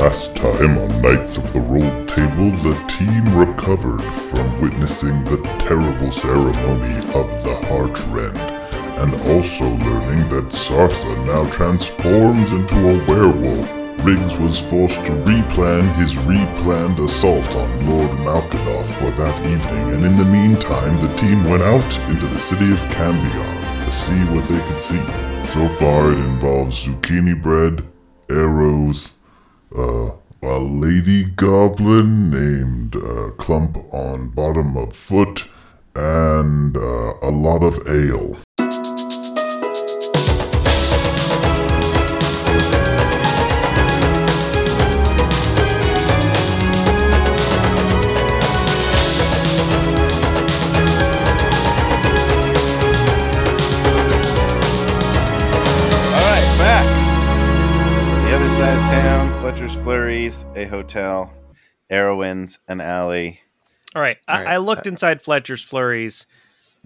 Last time on Knights of the Rold Table, the team recovered from witnessing the terrible ceremony of the Heartrend, and also learning that Sarsa now transforms into a werewolf. Riggs was forced to replan his replanned assault on Lord Malkadoth for that evening, and in the meantime, the team went out into the city of Cambion to see what they could see. So far, it involves zucchini bread, arrows, uh, a lady goblin named uh, Clump on bottom of foot, and uh, a lot of ale. Flurries, a hotel, Arrowin's, an alley. All right. I, All right. I looked inside Fletcher's Flurries.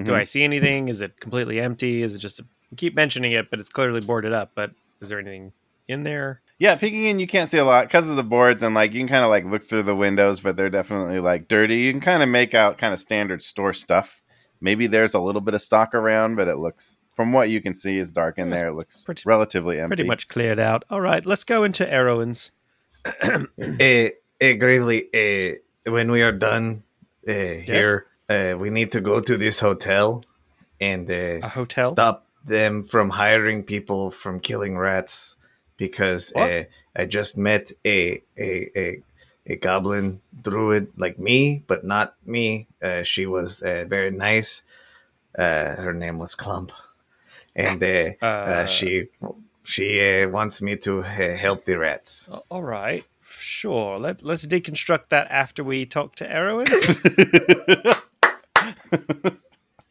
Do Mhm. I see anything? Is it completely empty? Is it just a, keep mentioning it, but it's clearly boarded up? But is there anything in there? Yeah, peeking in, you can't see a lot because of the boards, and like you can kind of like look through the windows, but they're definitely like dirty. You can kind of make out kind of standard store stuff. Maybe there's a little bit of stock around, but it looks, from what you can see, is dark in It's there. It looks pretty- relatively empty. Pretty much cleared out. All right. Let's go into Arrowins. Eh, eh, Gravely, eh, when we are done eh, here, eh, we need to go to this hotel and eh, A hotel? stop them from hiring people from killing rats because eh, I just met a, a a a goblin druid like me, but not me. Uh, she was uh, very nice. Uh, her name was Clump, and uh, Uh, uh, she she uh, wants me to uh, help the rats. All right. Sure. Let, let's deconstruct that after we talk to Arrowins.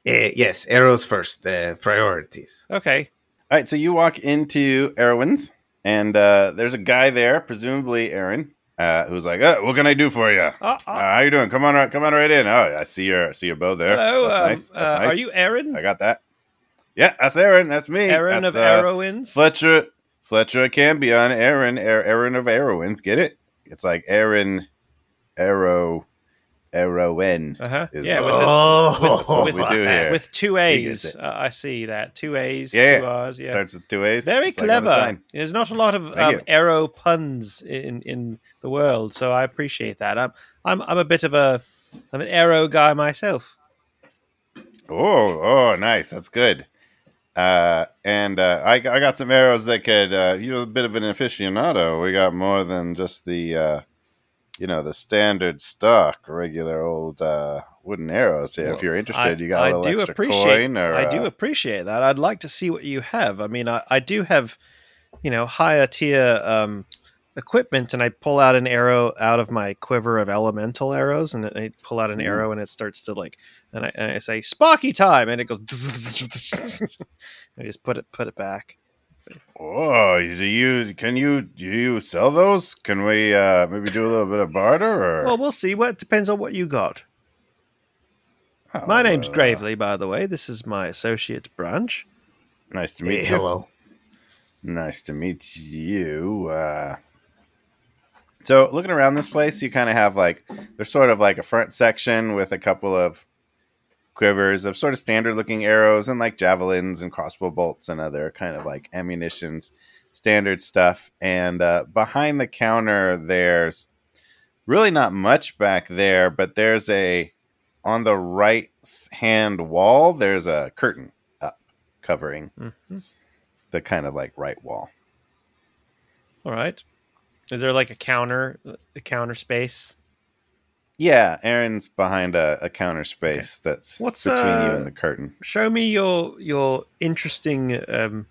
Uh, yes, arrows first. Uh, priorities. okay. All right, so you walk into Arrowin's, and uh, there's a guy there, presumably Aaron, uh, who's like, uh, "What can I do for you? Uh, Uh, uh, how you doing? Come on, right, come on right in. Oh, I see your, I see your bow there. hello. That's um, nice. That's uh, nice. Are you Aaron? I got that. Yeah, that's Aaron. That's me. Aaron That's, of uh, Arrowins? Fletcher, Fletcher Cambion, Aaron, Aaron, Aaron of Arrowins. Get it? It's like Aaron, Arrow, Arrowen. Uh huh. is, Yeah. uh, With, the, Oh, that's what we do here. with two A's. Uh, I see that. Two A's. Yeah. Two R's. Yeah. Starts with two A's. Very It's like the clever. sign. There's not a lot of um, arrow puns in, in the world, so I appreciate that. I'm I'm I'm a bit of a I'm an arrow guy myself. Oh, oh, nice. That's good. Uh, and uh, I, I got some arrows that could. Uh, you're a bit of an aficionado. We got more than just the, uh, you know, the standard stock, regular old uh, wooden arrows. Here, if you're interested, you got a I little do extra appreciate. coin. Or I do uh, appreciate that. I'd like to see what you have. I mean, I, I do have, you know, higher tier um, equipment, and I pull out an arrow out of my quiver of elemental arrows, and I pull out an Ooh. arrow, and it starts to like, and I, and I say Spocky time, and it goes. I just put it put it back. Oh, do you can you do you sell those? Can we uh, maybe do a little bit of barter? Or Well, we'll see. What depends on what you got. Oh, My name's uh, Gravely, by the way. This is my associate branch. Nice to Hey, meet you. hello. Nice to meet you. Uh, so, looking around this place, you kind of have like there's sort of like a front section with a couple of quivers of sort of standard looking arrows and like javelins and crossbow bolts and other kind of like ammunitions, standard stuff. And uh, behind the counter, there's really not much back there, but there's a on the right hand wall, there's a curtain up covering Mhm. the kind of like right wall. All right. Is there like a counter, a counter space? Yeah, Aaron's behind a, a counter space that's What's, between you uh, and the curtain. Show me your your interesting, um,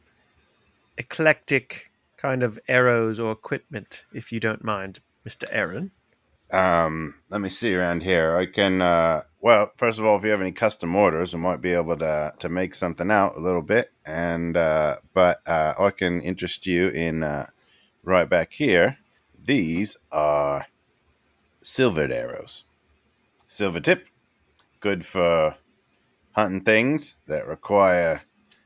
eclectic kind of arrows or equipment, if you don't mind, Mister Aaron. Um, let me see around here. I can. Uh, well, first of all, if you have any custom orders, we might be able to to make something out a little bit. And uh, but uh, I can interest you in uh, right back here. These are silvered arrows. Silver tip, good for hunting things that require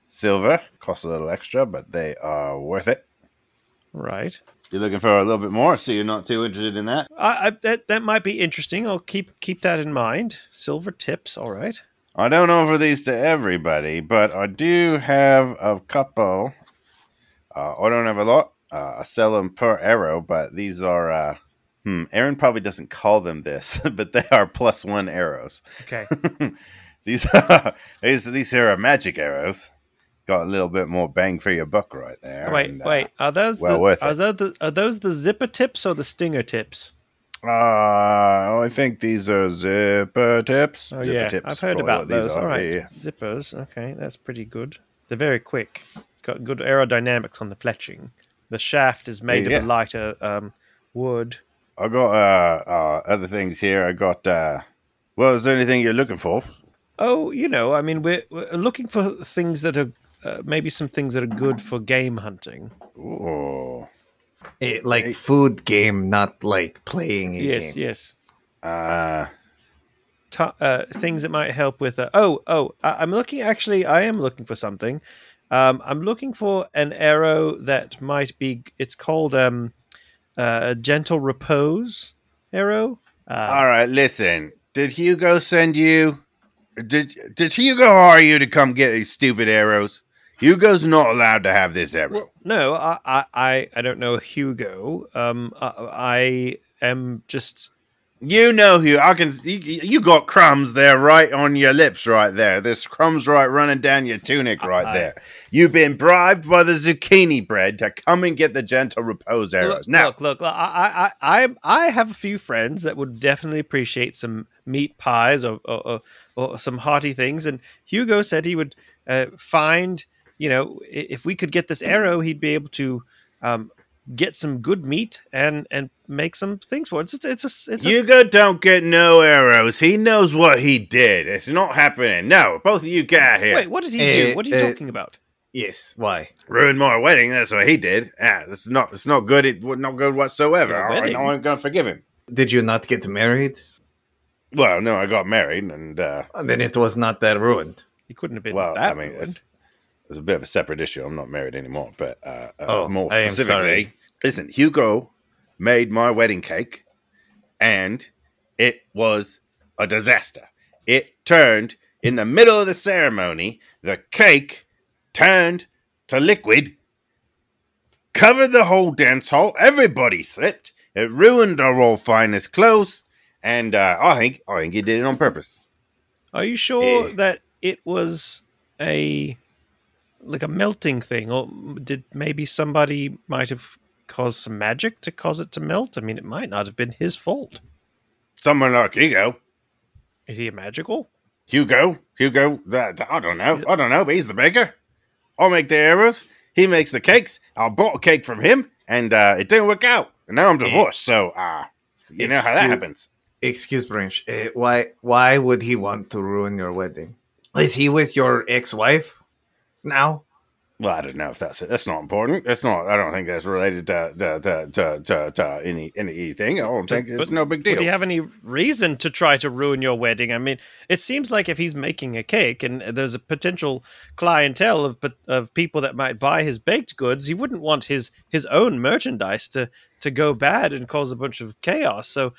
silver. Costs a little extra, but they are worth it. Right. You're looking for a little bit more, so you're not too interested in that. I, I, that that might be interesting. I'll keep keep that in mind. Silver tips, all right. I don't offer these to everybody, but I do have a couple. Uh, I don't have a lot. Uh, I sell them per arrow, but these are. Uh, hmm, Aaron probably doesn't call them this, but they are plus one arrows. Okay. these are these these here are magic arrows. Got a little bit more bang for your buck right there. wait, and, uh, wait. Are those well the, worth are it. those the are those the zipper tips or the stinger tips? Uh, I think these are zipper tips. Oh zipper yeah, tips, I've heard about those. All right, yeah. zippers. Okay, that's pretty good. They're very quick. It's got good aerodynamics on the fletching. The shaft is made Yeah. of a lighter um, wood. I got uh, uh other things here. I got uh. Well, is there anything you're looking for? Oh, you know, I mean, we're, we're looking for things that are uh, maybe some things that are good for game hunting. Ooh. Eh, like food game, not like playing a yes, game. yes. Uh, Ta uh, things that might help with. Uh, oh, oh, I- I'm looking. Actually, I am looking for something. Um, I'm looking for an arrow that might be. It's called um, uh, gentle repose arrow. Uh, all right. Listen, did Hugo send you? Did Did Hugo hire you to come get these stupid arrows? Hugo's not allowed to have this arrow. Well, no, I, I, I, don't know Hugo. Um, I, I am just. You know who I can. You, you got crumbs there, right on your lips, right there. There's crumbs right running down your tunic, right I- there. You've been bribed by the zucchini bread to come and get the gentle repose arrows. Look, now, look, look. I, I, I, I have a few friends that would definitely appreciate some meat pies or, or, or, or some hearty things. And Hugo said he would uh, find, you know, if we could get this arrow, he'd be able to um, get some good meat and and make some things for it. It's, it's a, it's a Hugo don't get no arrows. He knows what he did. It's not happening. No, both of you get out here. wait. What did he do? Uh, What are you uh, talking about? Yes. Why? Ruined my wedding. That's what he did. Yeah, it's not. It's not good. It would not good whatsoever. Your All right, wedding? I ain't gonna forgive him. Did you not get married? Well, no, I got married, and uh, Then it was not that ruined. He couldn't have been well, that I mean, ruined. It's, a bit of a separate issue. I'm not married anymore, but uh, uh, Oh, more specifically, listen, Hugo made my wedding cake, and it was a disaster. It turned in the middle of the ceremony. The cake turned to liquid, covered the whole dance hall. Everybody slipped. It ruined our all finest clothes, and uh, I think I think he did it on purpose. Are you sure Eh. that it was a like a melting thing, or did maybe somebody might have caused some magic to cause it to melt? I mean, it might not have been his fault. Someone like Hugo. Is he a magical? Hugo, Hugo, that, I don't know, I don't know, but he's the baker. I'll make the arrows. He makes the cakes. I bought a cake from him, and uh, it didn't work out. And now I'm divorced, so uh, you know how that happens. Excuse Branch. Uh, why? Why would he want to ruin your wedding? Is he with your ex-wife now? Well, I don't know if that's it. That's not important. That's not. I don't think that's related to to to to, to, to any anything. I don't think it's But- no big Would he deal. have any reason to try to ruin your wedding? I mean, it seems like if he's making a cake and there's a potential clientele of of people that might buy his baked goods, you wouldn't want his his own merchandise to to go bad and cause a bunch of chaos. So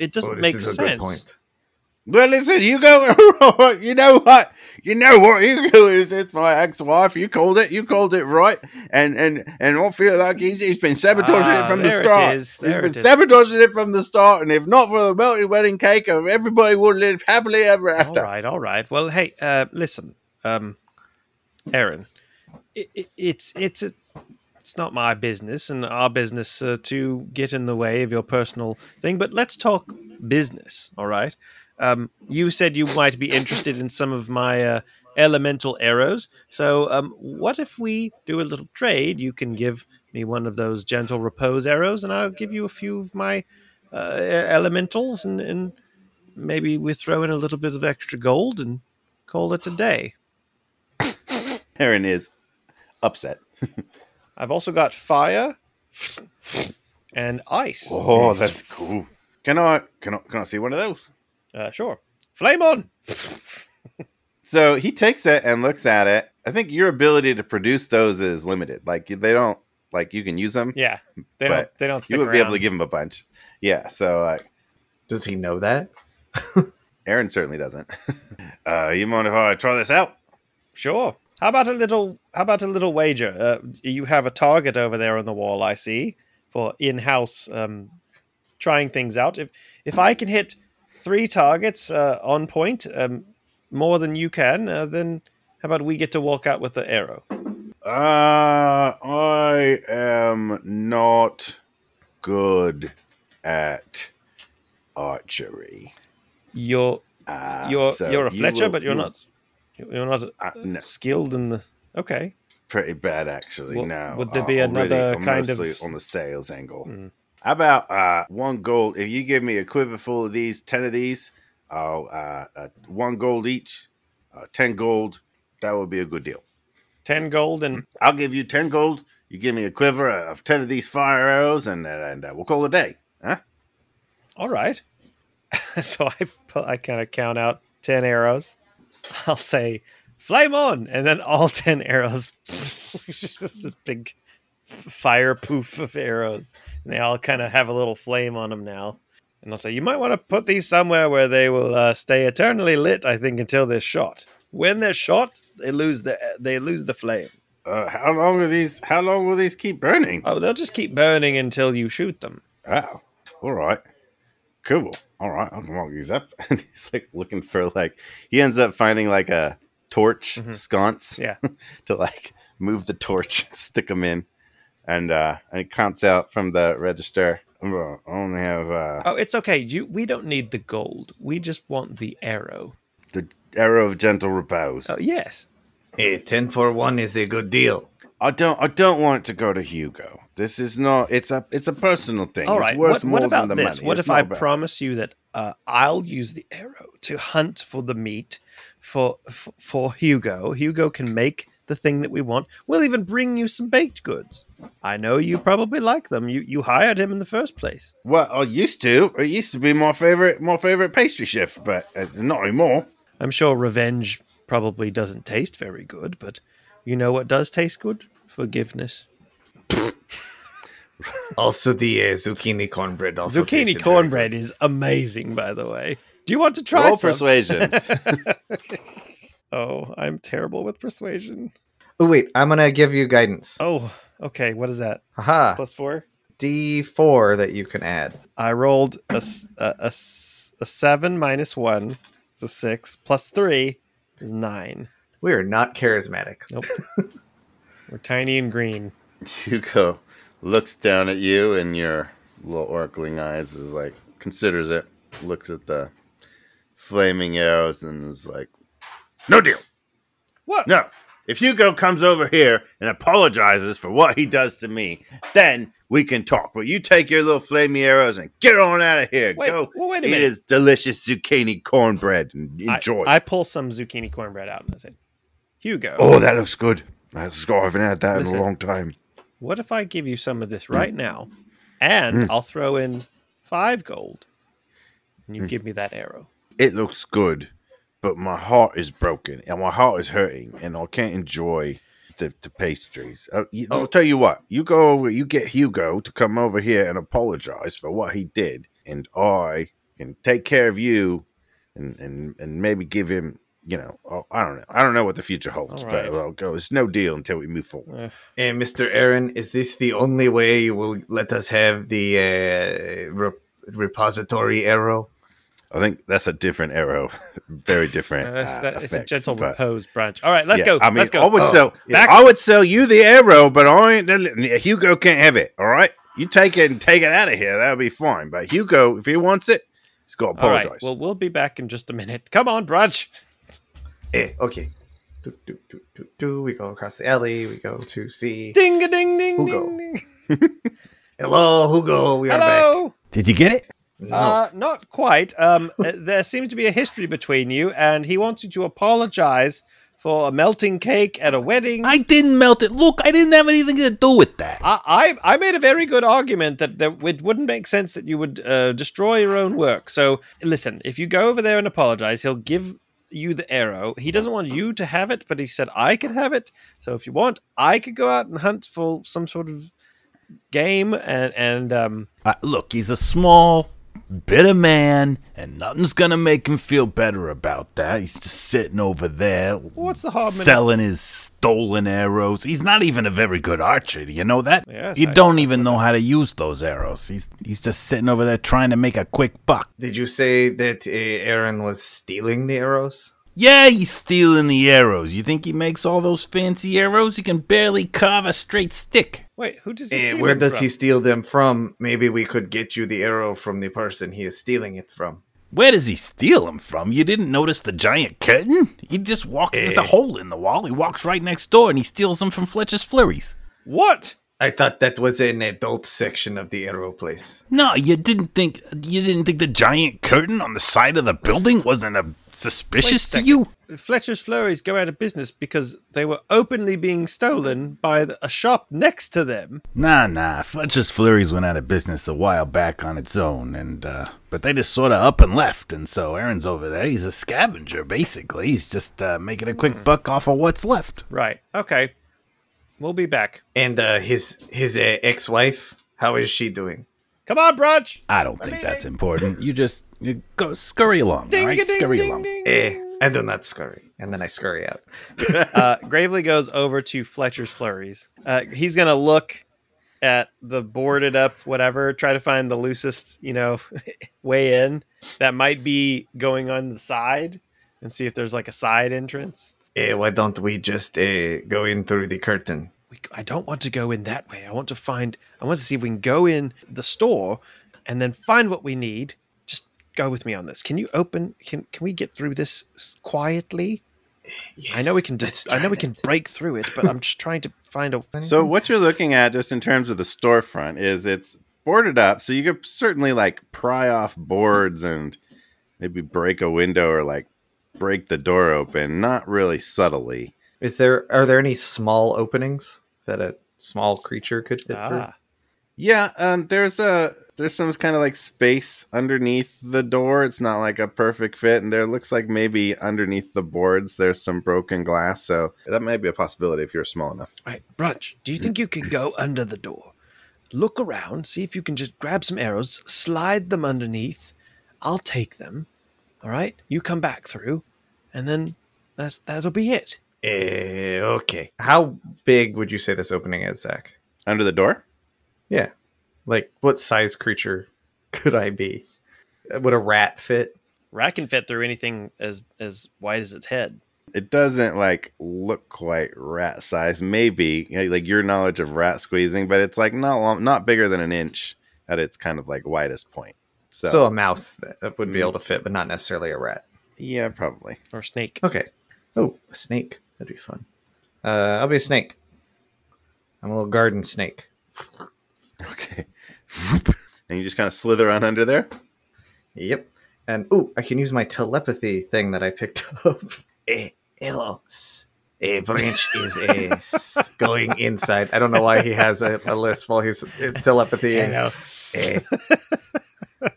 it oh, doesn't Oh, make is a sense. Well, listen, Hugo. you know what? You know what Hugo is? It's my ex-wife. You called it. You called it right. And and and I feel like he's he's been sabotaging Ah, it from the start. He's been it sabotaging it from the start. And if not for the melted wedding cake, everybody would live happily ever after. All right, all right. Well, hey, uh, listen, um, Aaron, it, it, it's it's a, it's not my business and our business uh, to get in the way of your personal thing. But let's talk business. All right. Um, you said you might be interested in some of my uh, elemental arrows. So, um, what if we do a little trade? You can give me one of those gentle repose arrows, and I'll give you a few of my uh, elementals, and, and maybe we throw in a little bit of extra gold and call it a day. Aaron is upset. I've also got fire and ice. Oh, that's cool. Can I can I can I see one of those? Uh, sure. Flame on. So he takes it and looks at it. I think your ability to produce those is limited. Like they don't Like you can use them. Yeah, they don't. They don't You would around. be able to give him a bunch. Yeah. So like, Does he know that? Aaron certainly doesn't. uh, you mind if I try this out? Sure. How about a little? How about a little wager? Uh, you have a target over there on the wall. I see for in-house um, trying things out. If if I can hit three targets uh, on point, um, more than you can, uh, then how about we get to walk out with the arrow? Uh, I am not good at archery. You're Uh, you're so you're a you Fletcher, will- but you're you- not you're not Uh, no. skilled in the. Okay. pretty bad actually. Well, no, would there Uh, be really- another kind of- on the sales angle? Mm. How about uh one gold? If you give me a quiver full of these, ten of these, uh, uh one gold each, uh, ten gold. That would be a good deal. Ten gold and I'll give you ten gold. You give me a quiver of ten of these fire arrows, and and uh, we'll call it a day. Huh? All right. so I I kind of count out ten arrows. I'll say flame on, and then all ten arrows. just this big fire poof of arrows, and they all kind of have a little flame on them now. And I'll say you might want to put these somewhere where they will uh, stay eternally lit. I think until they're shot. When they're shot, they lose the they lose the flame. Uh, how long are these? How long will these keep burning? Oh, they'll just keep burning until you shoot them. Oh, all right. Cool. All right. I can mark these up. And he's like looking for like he ends up finding like a torch Mhm. sconce Yeah. to like move the torch and stick them in. And uh and it counts out from the register. I'm only have uh Oh, it's okay. You we don't need the gold. We just want the arrow. the arrow of gentle repose. Oh, yes. A ten for one is a good deal. I don't I don't want it to go to Hugo. This is not it's a it's a personal thing. All It's right. worth What, more what about than the this? money. What It's if I not about- promise you that uh, I'll use the arrow to hunt for the meat for, for for Hugo? Hugo can make the thing that we want. We'll even bring you some baked goods. I know you probably like them. You you hired him in the first place. Well, I used to. It used to be my favorite my favorite pastry chef, but it's not anymore. I'm sure revenge probably doesn't taste very good, but you know what does taste good? Forgiveness. Also, the uh, zucchini cornbread. Also Zucchini cornbread is amazing, by the way. Do you want to try Roll some? persuasion. Oh, I'm terrible with persuasion. Oh wait, I'm gonna give you guidance. Oh, okay. What is that? Haha. Plus four. D four that you can add. I rolled a a a seven minus one, so six plus three is nine. We are not charismatic. Nope. We're tiny and green. Hugo looks down at you and your little oracling eyes is like considers it, looks at the flaming arrows and is like, No deal. What? No. If Hugo comes over here and apologizes for what he does to me, then we can talk. But you take your little flaming arrows and get on out of here. Wait, Go well, wait a eat minute. his delicious zucchini cornbread and I- enjoy. I, pull some zucchini cornbread out and I said, Hugo, oh, that looks good. Let's go. I haven't had that Listen. in a long time. what if I give you some of this right now and Mm. I'll throw in five gold and Mm. you give me that arrow? it looks good, but my heart is broken and my heart is hurting, and I can't enjoy the, the pastries. Uh, you, I'll tell you what, you go over, you get Hugo to come over here and apologize for what he did, and I can take care of you, and and and maybe give him. You know, oh, I don't know. I don't know what the future holds, All but right. I'll go. It's no deal until we move forward. Uh, And Mr. Aaron, is this the only way you will let us have the uh, re- repository arrow? I think that's a different arrow, very different. that's, uh, that, it's a gentle but- repose branch. All right, let's Yeah, go. I mean, let's go. I would Oh, sell. yeah. I would sell you the arrow, but I ain't. Hugo can't have it. All right, you take it and take it out of here. That'll be fine. But Hugo, if he wants it, he's got to apologize. right. Well, we'll be back in just a minute. Come on, brunch. Eh, okay. Do, do, do, do, do. We go across the alley. We go to see. Ding a ding ding Hugo. ding. ding. Hello, Hugo. We are back. Hello. Did you get it? No. Uh, not quite. Um, uh, there seems to be a history between you, and he wants you to apologize for a melting cake at a wedding. I didn't melt it. Look, I didn't have anything to do with that. I, I, I made a very good argument that there, it wouldn't make sense that you would uh, destroy your own work. So, listen, if you go over there and apologize, he'll give you the arrow. He doesn't want you to have it, but he said I could have it. So, if you want, I could go out and hunt for some sort of game and and um Uh, look, he's a small, bitter man, and nothing's gonna make him feel better about that. He's just sitting over there, what's the harm in selling his stolen arrows. He's not even a very good archer. Do you know that? Yes, you I- don't even know how to use those arrows. He's he's just sitting over there trying to make a quick buck. Did you say that uh, Aaron was stealing the arrows? Yeah, he's stealing the arrows. You think he makes all those fancy arrows? He can barely carve a straight stick. Wait, who does he Eh, steal where them does from? he steal them from? Maybe we could get you the arrow from the person he is stealing it from. Where does he steal them from? You didn't notice the giant curtain? He just walks. There's a Eh. hole in the wall. He walks right next door and he steals them from Fletcher's Flurries. What? I thought that was an adult section of the arrow place. No, you didn't think. You didn't think the giant curtain on the side of the building wasn't a suspicious to you? Fletcher's Flurries go out of business because they were openly being stolen by the, a shop next to them. Nah, nah. Fletcher's Flurries went out of business a while back on its own, and uh, but they just sort of up and left, and so Aaron's over there. He's a scavenger, basically. He's just uh, making a quick buck off of what's left. Right. Okay. We'll be back. And uh, his his uh, ex-wife, how is she doing? Come on, Brunch. I don't think that's important. You just you go scurry along, all right? Ding, Scurry ding, along. ding, Eh, and then not scurry, and then I scurry out. uh, Gravely goes over to Fletcher's Flurries. Uh, he's gonna look at the boarded up whatever, try to find the loosest, you know, way in that might be going on the side, and see if there's like a side entrance. Eh, why don't we just uh, go in through the curtain? We, I don't want to go in that way. I want to find. I want to see if we can go in the store and then find what we need. Just go with me on this. Can you open? Can Can we get through this s- quietly? I know we can. let's I know we can that. break through it, but I'm just trying to find a. So what you're looking at, just in terms of the storefront, is it's boarded up, so you could certainly like pry off boards and maybe break a window or like break the door open. Not really subtly. Is there are there any small openings that a small creature could fit through? Ah, Yeah, um, there's a there's some kind of like space underneath the door. It's not like a perfect fit, and there looks like maybe underneath the boards there's some broken glass. So that might be a possibility if you're small enough. right, brunch. Do you think you could go under the door, look around, see if you can just grab some arrows, slide them underneath? I'll take them. All right, you come back through, and then that's that'll be it. Eh, okay. How big would you say this opening is, Zach? Under the door? Yeah. Like, what size creature could I be? Would a rat fit? Rat can fit through anything as as wide as its head. It doesn't like look quite rat size. Maybe like your knowledge of rat squeezing, but it's like not long, not bigger than an inch at its kind of like widest point. So, So, a mouse that would be able to fit, but not necessarily a rat. yeah, probably. Or snake. Okay. Oh, a snake. That'd be fun. Uh, I'll be a snake. I'm a little garden snake. Okay. and you just kind of slither on under there. Yep. And oh, I can use my telepathy thing that I picked up. Eh, hello. S- A branch is a s- going inside. I don't know why he has a, a list while he's uh, telepathy. I Eh, know.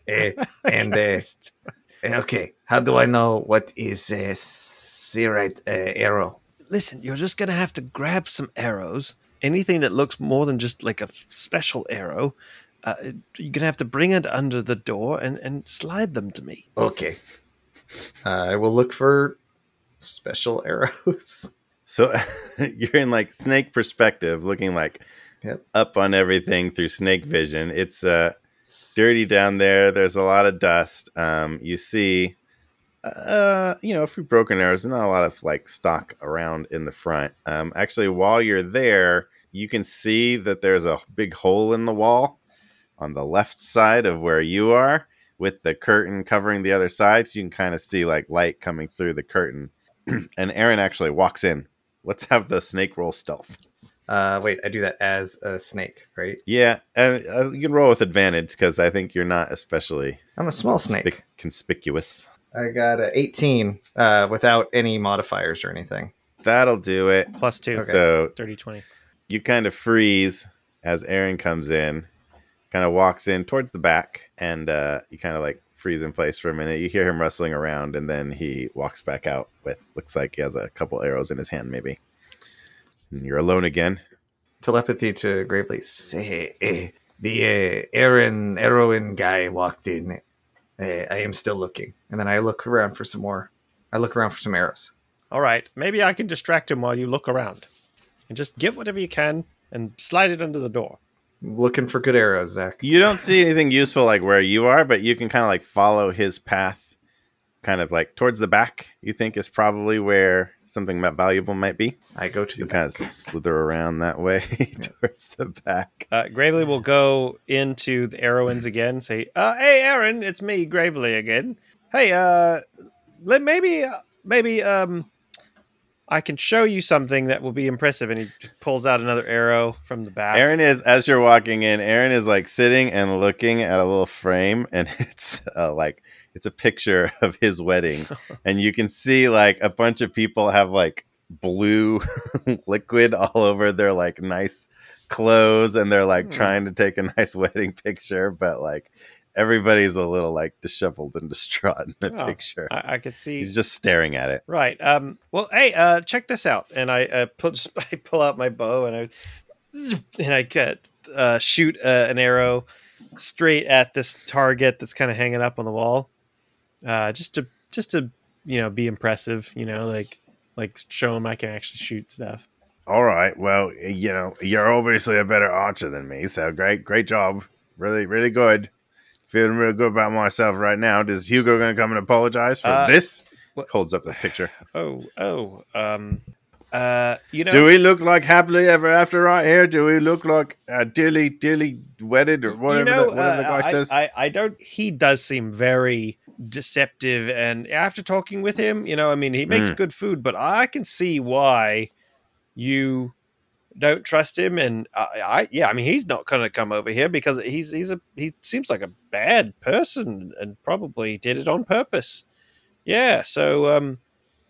eh, and uh, okay, how do I know what is a Searite uh, arrow? Listen, you're just gonna have to grab some arrows. Anything that looks more than just like a special arrow, uh, you're gonna have to bring it under the door and and slide them to me. Okay, uh, I will look for special arrows. So you're in like snake perspective, looking like Yep. up on everything through snake vision. It's uh, dirty down there. There's a lot of dust. Um, you see, uh, you know, a few broken arrows. Not a lot of like stock around in the front. Um, actually, while you're there, you can see that there's a big hole in the wall on the left side of where you are, with the curtain covering the other side. So You can kind of see like light coming through the curtain. and Aaron actually walks in. Let's have the snake roll stealth. Uh, wait, I do that as a snake, right? Yeah, and uh, you can roll with advantage because I think you're not especially I'm a small snake. conspicuous. I got a 18 uh, without any modifiers or anything. That'll do it. Plus two. So 30, 20. you kind of freeze as Aaron comes in, kind of walks in towards the back, and uh, you kind of like freeze in place for a minute. You hear him rustling around, and then he walks back out with looks like he has a couple arrows in his hand, maybe. And you're alone again. telepathy to Gravely. Say, eh, the uh, Aaron heroin guy walked in. Uh, I am still looking, and then I look around for some more. I look around for some arrows. All right, maybe I can distract him while you look around, and just get whatever you can and slide it under the door. looking for good arrows, Zach. You don't see anything useful like where you are, but you can kind of like follow his path, kind of like towards the back. You think is probably where something that valuable might be. I go to the kind of slither around that way towards the back. Uh, Gravely will go into the Arrowins again. Say, uh, "Hey, Aaron, it's me, Gravely again. Hey, uh, let maybe, uh, maybe, um, I can show you something that will be impressive." And he pulls out another arrow from the back. Aaron is as you're walking in. Aaron is like sitting and looking at a little frame, and it's uh, like it's a picture of his wedding, and you can see like a bunch of people have like blue liquid all over their like nice clothes, and they're like Hmm. trying to take a nice wedding picture, but like everybody's a little like disheveled and distraught in the Oh, picture. I, I could see. He's just staring at it. Right. Um. Well, hey, uh, check this out. And I uh, pull, I pull out my bow and I and I get, uh, shoot uh, an arrow straight at this target that's kind of hanging up on the wall, uh, just to just to you know be impressive. You know, like like show him I can actually shoot stuff. All right. Well, you know, you're obviously a better archer than me, so great, great job. Really, really good. Feeling real good about myself right now. Is Hugo going to come and apologize for Uh, this? what- Holds up the picture. Oh, oh. Um. Uh. You know. Do we look like happily ever after right here? Do we look like uh, dearly, dearly wedded or whatever, you know, the, whatever the uh, guy I, says? I, I don't. He does seem very deceptive, and after talking with him, you know, I mean, he makes Mm. good food, but I can see why you don't trust him. And I, I yeah, I mean, he's not going to come over here because he's he's a he seems like a bad person and probably did it on purpose. Yeah, so um,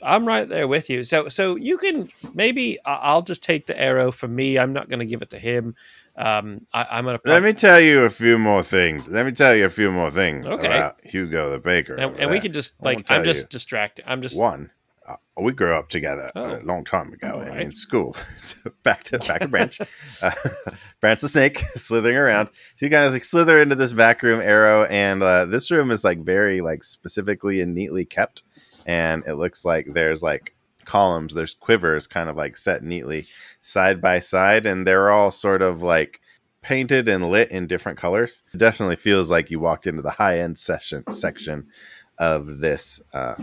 I'm right there with you. So so you can maybe I'll just take the arrow for me. I'm not going to give it to him. Um, I, I'm going to Let me tell you a few more things. Let me tell you a few more things Okay. about Hugo the baker. and, and we can just like I'm just distracted. I'm just One, uh, we grew up together Oh. a long time ago in, right. in school. Back to back to Branch, uh, Branch the snake slithering around. So you kind of like slither into this back room arrow, and uh, this room is like very like specifically and neatly kept, and it looks like there's like columns, there's quivers kind of like set neatly side by side, and they're all sort of like painted and lit in different colors. It definitely feels like you walked into the high end session section of this uh,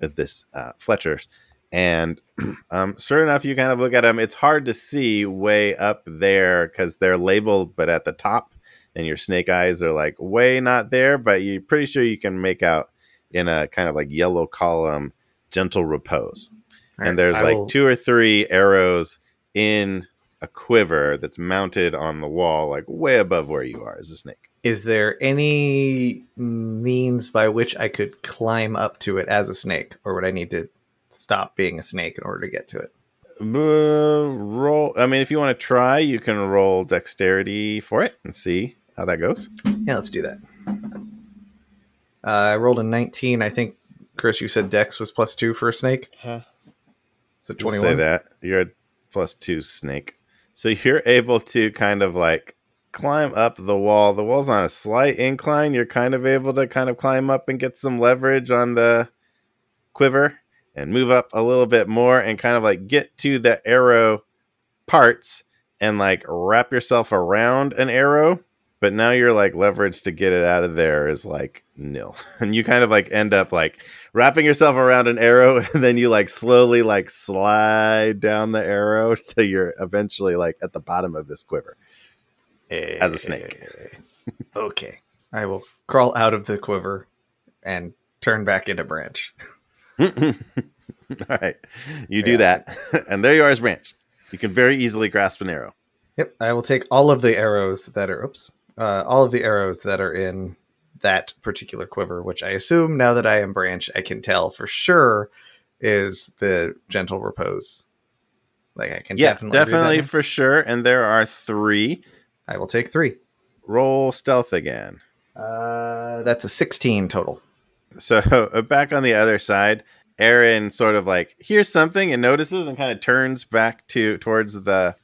of this uh, Fletcher's. And um, sure enough, you kind of look at them. It's hard to see way up there because they're labeled, but at the top, and your snake eyes are like way not there. But you're pretty sure you can make out in a kind of like yellow column, gentle repose. and there's I like will- two or three arrows in a quiver that's mounted on the wall, like way above where you are as a snake. Is there any means by which I could climb up to it as a snake, or would I need to stop being a snake in order to get to it? Uh, roll. I mean, if you want to try, you can roll dexterity for it and see how that goes. Yeah, let's do that. Uh, I rolled a 19. I think, Chris, you said Dex was plus two for a snake. Huh. Is 21? say that you're a plus two snake, so you're able to kind of like climb up the wall. The wall's on a slight incline. You're kind of able to kind of climb up and get some leverage on the quiver and move up a little bit more and kind of like get to the arrow parts and like wrap yourself around an arrow. But now you're like leverage to get it out of there is like nil. And you kind of like end up like wrapping yourself around an arrow and then you like slowly like slide down the arrow till you're eventually like at the bottom of this quiver. As a snake. okay. I will crawl out of the quiver and turn back into branch. All right. You do that. And there you are as branch. You can very easily grasp an arrow. Yep, I will take all of the arrows that are oops, uh, all of the arrows that are in that particular quiver, which I assume now that I am branch, I can tell for sure is the gentle repose. Like I can yeah, definitely, definitely, for sure. And there are three. I will take three. Roll stealth again. Uh, that's a sixteen total. So uh, back on the other side, Aaron sort of like hears something and notices and kind of turns back to towards the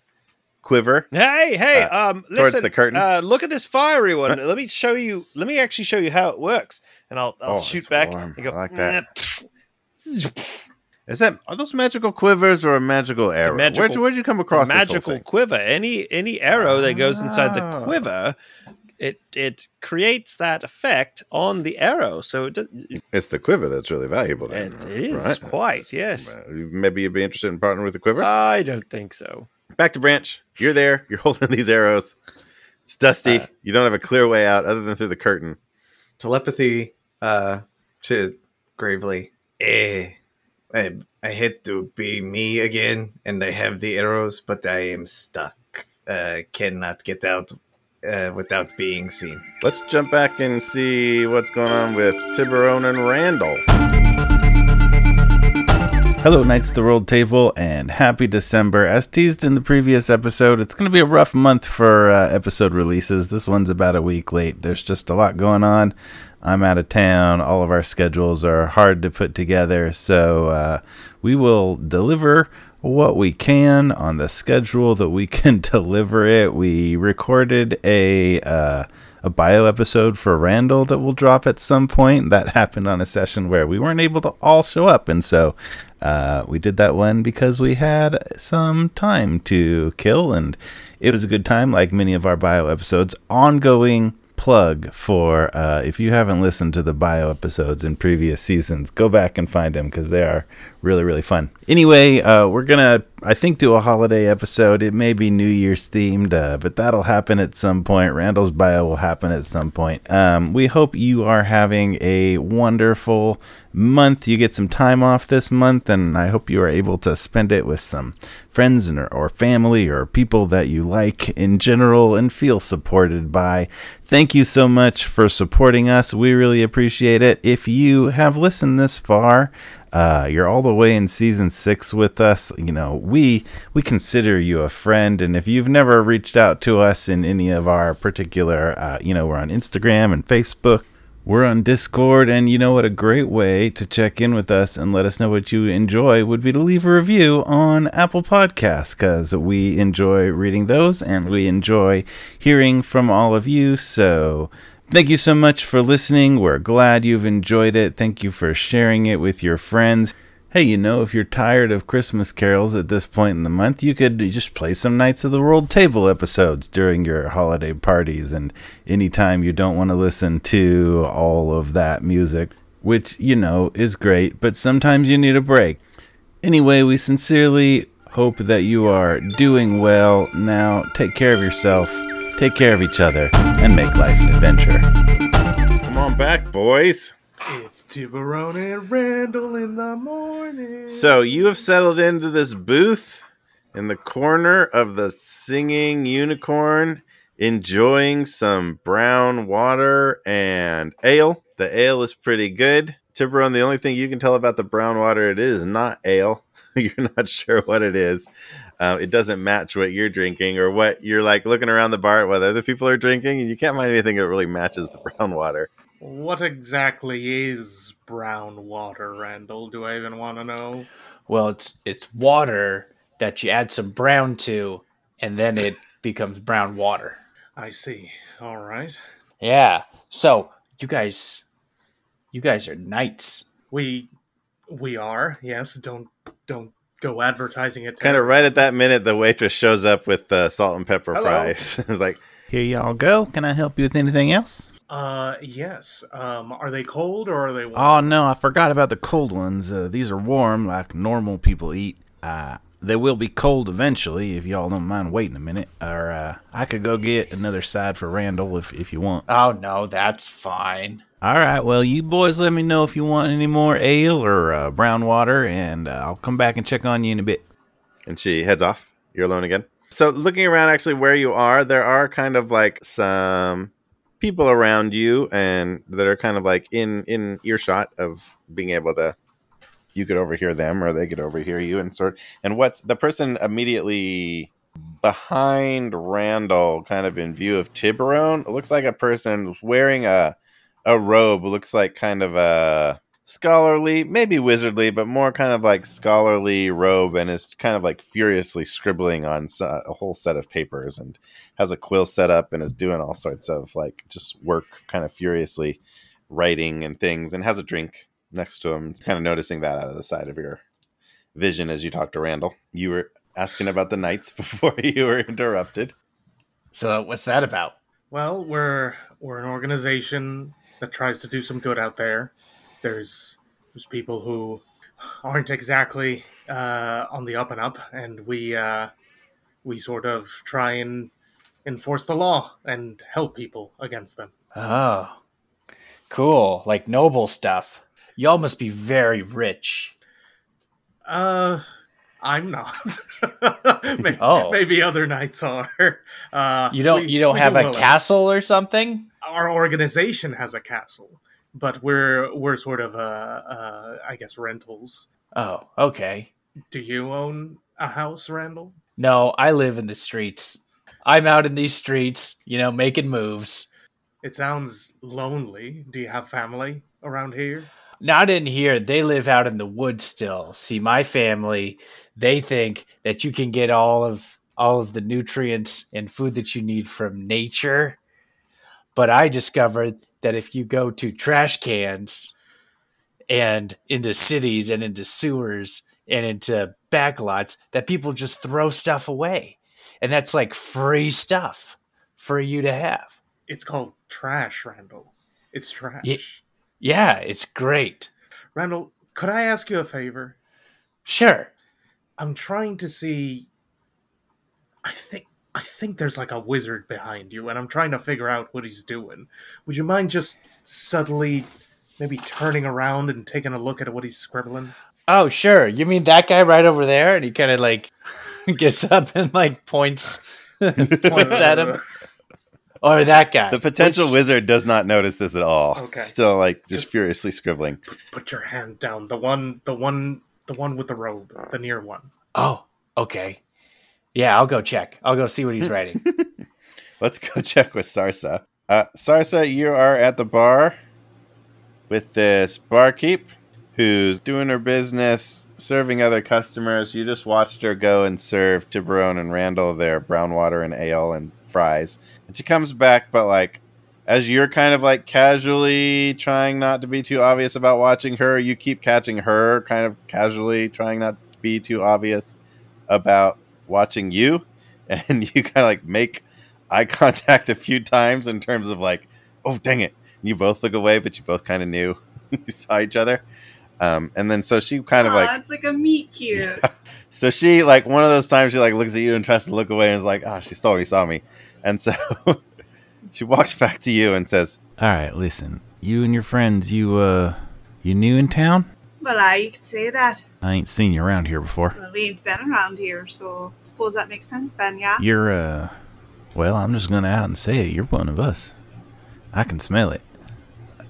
quiver. Hey, hey, Uh, um, towards listen, the curtain? Uh, look at this fiery one. let me show you. Let me actually show you how it works, and I'll I'll Oh, shoot back warm. and go. I like that. Is that are those magical quivers or a magical arrow? magical- where'd, you, where'd you come a across magical quiver. Any any arrow that goes inside the Ah. quiver, it it creates that effect on the arrow. So it, does, It's the quiver that's really valuable. Then, it, it is right? quite yes. Maybe you'd be interested in partnering with the quiver. I don't think so. Back to Branch. You're there. You're holding these arrows. It's dusty. Uh, you don't have a clear way out other than through the curtain. Telepathy uh, to Gravely. Eh. I, I hate to be me again, and I have the arrows, but I am stuck. Uh, cannot get out uh, without being seen. Let's jump back and see what's going on with Tiburon and Randall. Hello, Knights of the World Table, and happy December. As teased in the previous episode, it's going to be a rough month for uh, episode releases. This one's about a week late. There's just a lot going on. I'm out of town. All of our schedules are hard to put together, so uh, we will deliver what we can on the schedule that we can deliver it. We recorded a. Uh, a bio episode for Randall that will drop at some point. That happened on a session where we weren't able to all show up, and so uh, we did that one because we had some time to kill, and it was a good time, like many of our bio episodes. Ongoing plug for uh, if you haven't listened to the bio episodes in previous seasons, go back and find them because they are really really fun. Anyway, uh, we're gonna I think do a holiday episode. It may be New Year's themed, uh, but that'll happen at some point. Randall's bio will happen at some point. Um, we hope you are having a wonderful month. You get some time off this month, and I hope you are able to spend it with some friends or family or people that you like in general and feel supported by. Thank you so much for supporting us. We really appreciate it. If you have listened this far, uh, you're all the way in season six with us. You know, we we consider you a friend, and if you've never reached out to us in any of our particular, uh, you know, we're on Instagram and Facebook. We're on Discord, and you know what? A great way to check in with us and let us know what you enjoy would be to leave a review on Apple Podcasts because we enjoy reading those and we enjoy hearing from all of you. So, Thank you so much for listening. We're glad you've enjoyed it. Thank you for sharing it with your friends. Hey, you know, if you're tired of Christmas carols at this point in the month, you could just play some Knights of the World Table episodes during your holiday parties and anytime you don't want to listen to all of that music, which, you know, is great, but sometimes you need a break. Anyway, we sincerely hope that you are doing well. Now, take care of yourself, take care of each other, and make life an adventure. Come on back, boys. It's Tiburon and Randall in the morning. So you have settled into this booth in the corner of the singing unicorn, enjoying some brown water and ale. The ale is pretty good. Tiburon, the only thing you can tell about the brown water, it is not ale. you're not sure what it is. Uh, it doesn't match what you're drinking or what you're like looking around the bar at what other people are drinking, and you can't find anything that really matches the brown water. What exactly is brown water, Randall? Do I even want to know? Well, it's it's water that you add some brown to, and then it becomes brown water. I see. All right. Yeah. So you guys, you guys are knights. We we are. Yes, don't don't go advertising it. Kind of right at that minute, the waitress shows up with uh, salt and pepper Hello. fries. it's like, Here y'all go. Can I help you with anything else? Uh yes. Um are they cold or are they warm? Oh no, I forgot about the cold ones. Uh, these are warm, like normal people eat. Uh, they will be cold eventually if y'all don't mind waiting a minute. Or uh, I could go get another side for Randall if if you want. Oh no, that's fine. All right, well you boys let me know if you want any more ale or uh, brown water, and uh, I'll come back and check on you in a bit. and she heads off. You're alone again. So, looking around actually where you are, there are kind of like some people around you and that are kind of like in in earshot of being able to you could overhear them or they could overhear you and sort and what's the person immediately behind Randall kind of in view of Tiburon looks like a person wearing a a robe looks like kind of a scholarly, maybe wizardly, but more kind of like scholarly robe, and is kind of like furiously scribbling on a whole set of papers, and has a quill set up, and is doing all sorts of like just work, kind of furiously writing and things, and has a drink next to him. Kind of noticing that out of the side of your vision as you talk to Randall. You were asking about the knights before you were interrupted. So what's that about? Well, we're we're an organization that tries to do some good out there. There's there's people who aren't exactly uh, on the up and up, and we uh, we sort of try and enforce the law and help people against them. Oh, cool. Like noble stuff. Y'all must be very rich. Uh, I'm not. maybe, Oh. maybe other knights are. Uh, You don't we- you don't have do a castle or something? Our organization has a castle, but we're we're sort of uh, uh, I guess rentals. Oh, okay. Do you own a house, Randall? No, I live in the streets. I'm out in these streets, you know, making moves. It sounds lonely. Do you have family around here? Not in here. They live out in the woods still. See, my family, they think that you can get all of all of the nutrients and food that you need from nature. But I discovered that if you go to trash cans and into cities and into sewers and into backlots, that people just throw stuff away. And that's like free stuff for you to have. It's called trash, Randall. It's trash. Ye- Yeah, it's great. Randall, could I ask you a favor? Sure. I'm trying to see. I think I think there's like a wizard behind you, and I'm trying to figure out what he's doing. Would you mind just subtly, maybe turning around and taking a look at what he's scribbling? Oh, sure. You mean that guy right over there? And he kind of like gets up and like points points at him, or that guy. The potential Which- wizard does not notice this at all. Okay. Still, like, just Just- furiously scribbling. Put your hand down. The one, the one, the one with the robe, the near one. Oh, okay. Yeah, I'll go check. I'll go see what he's writing. Let's go check with Sarsa. Uh, Sarsa, you are at the bar with this barkeep who's doing her business, serving other customers. You just watched her go and serve Tiburon and Randall their brown water and ale and fries. And she comes back, but like, as you're kind of like casually trying not to be too obvious about watching her, you keep catching her kind of casually trying not to be too obvious about watching you. And you kind of like make eye contact a few times in terms of like, oh dang it! You both look away, but you both kind of knew you saw each other. Um, and then so she kind of Aw, like, it's like a meet cute. so she like one of those times she like looks at you and tries to look away and is like, ah, she totally saw me. And so she walks back to you and says, All right, listen. You and your friends, you uh, you new in town? well, I you could say that. I ain't seen you around here before. Well, we ain't been around here, so I suppose that makes sense then, yeah. You're uh, well, I'm just gonna out and say it. You're one of us. I can smell it.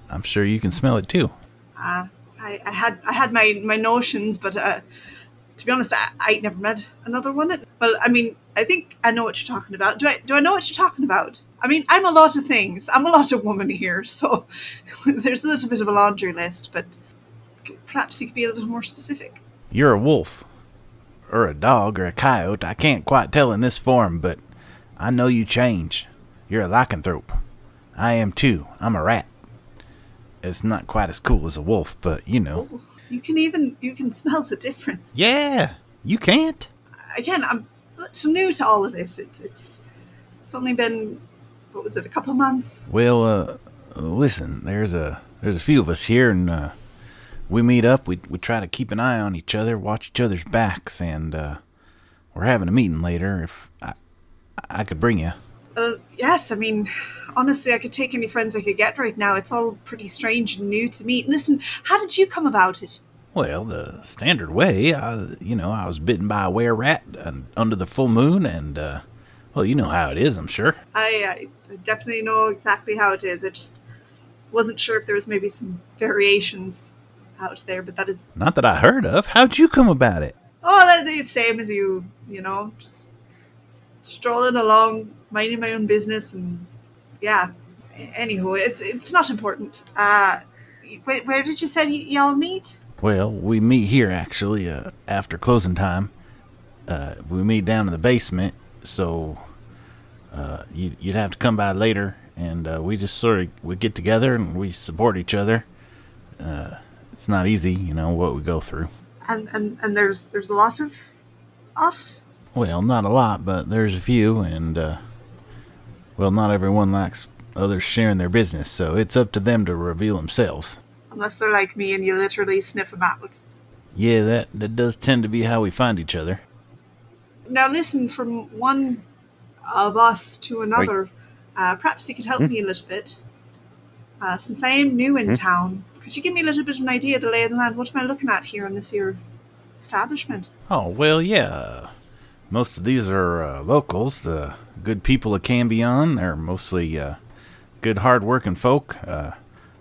I'm sure you can smell it too. Uh, I, I had I had my, my notions, but uh, to be honest, I, I never met another one. Well, I mean, I think I know what you're talking about. Do I do I know what you're talking about? I mean, I'm a lot of things. I'm a lot of woman here, so there's a little bit of a laundry list. But perhaps you could be a little more specific. You're a wolf, or a dog, or a coyote. I can't quite tell in this form, but I know you change. You're a lycanthrope. I am too. I'm a rat. It's not quite as cool as a wolf, but you know. You can even you can smell the difference. Yeah, you can't. again, I'm so new to all of this. It's it's it's only been what was it, a couple months? Well, uh, listen, there's a there's a few of us here, and uh, we meet up. We we try to keep an eye on each other, watch each other's backs, and uh, we're having a meeting later. If I I could bring you. Uh, yes, I mean, honestly, I could take any friends I could get right now. It's all pretty strange and new to me. Listen, how did you come about it? Well, the standard way, I, you know, I was bitten by a were rat and under the full moon, and uh, well, you know how it is, I'm sure. I, I definitely know exactly how it is. I just wasn't sure if there was maybe some variations out there, but that is Not that I heard of. How'd you come about it? oh, that's the same as you. You know, just strolling along, minding my own business, and yeah. Anywho, it's it's not important. Uh, where, where did you say y- y'all meet? Well, we meet here actually uh, after closing time. Uh, we meet down in the basement, so uh, you, you'd have to come by later, and uh, we just sort of we get together and we support each other. Uh, it's not easy, you know, what we go through. And and and there's there's a lot of us. Well, not a lot, but there's a few, and uh, well, not everyone likes others sharing their business, so it's up to them to reveal themselves. Unless they're like me and you literally sniff them out. Yeah, that that does tend to be how we find each other. Now listen, from one of us to another, uh, perhaps you could help me a little bit. Uh, since I am new in town, could you give me a little bit of an idea of the lay of the land? What am I looking at here in this here establishment? Oh well, yeah. Most of these are uh, locals, the good people of Cambion. They're mostly uh, good, hard-working folk. Uh,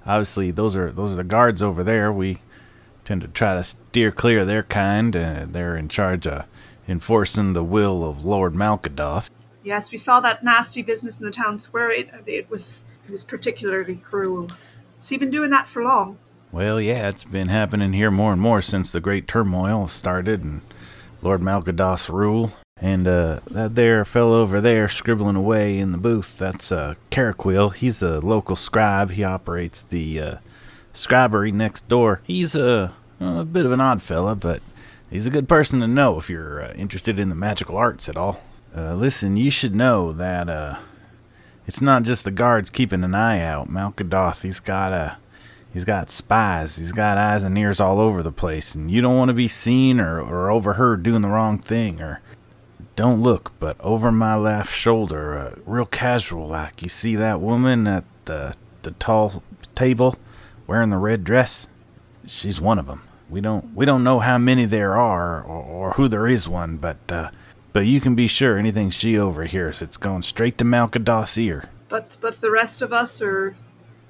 obviously, those are those are the guards over there. We tend to try to steer clear of their kind. Uh, they're in charge of enforcing the will of Lord Malkadoth. Yes, we saw that nasty business in the town square. It, it was it was particularly cruel. Has he been doing that for long? Well, yeah, it's been happening here more and more since the great turmoil started and Lord Malkadoth's rule. And uh, that there fellow over there scribbling away in the booth, that's uh, Caraquil. He's a local scribe. He operates the uh, scribery next door. He's a, a bit of an odd fella, but he's a good person to know if you're uh, interested in the magical arts at all. Uh, listen, you should know that uh, it's not just the guards keeping an eye out. Malkadoth, he's got a He's got spies. He's got eyes and ears all over the place, and you don't want to be seen or, or overheard doing the wrong thing. Or don't look, but over my left shoulder, uh, real casual like, you see that woman at the the tall table wearing the red dress? She's one of them. We don't we don't know how many there are or, or who there is one, but uh, but you can be sure anything she overhears, it's going straight to Malkadoth's ear. But but the rest of us are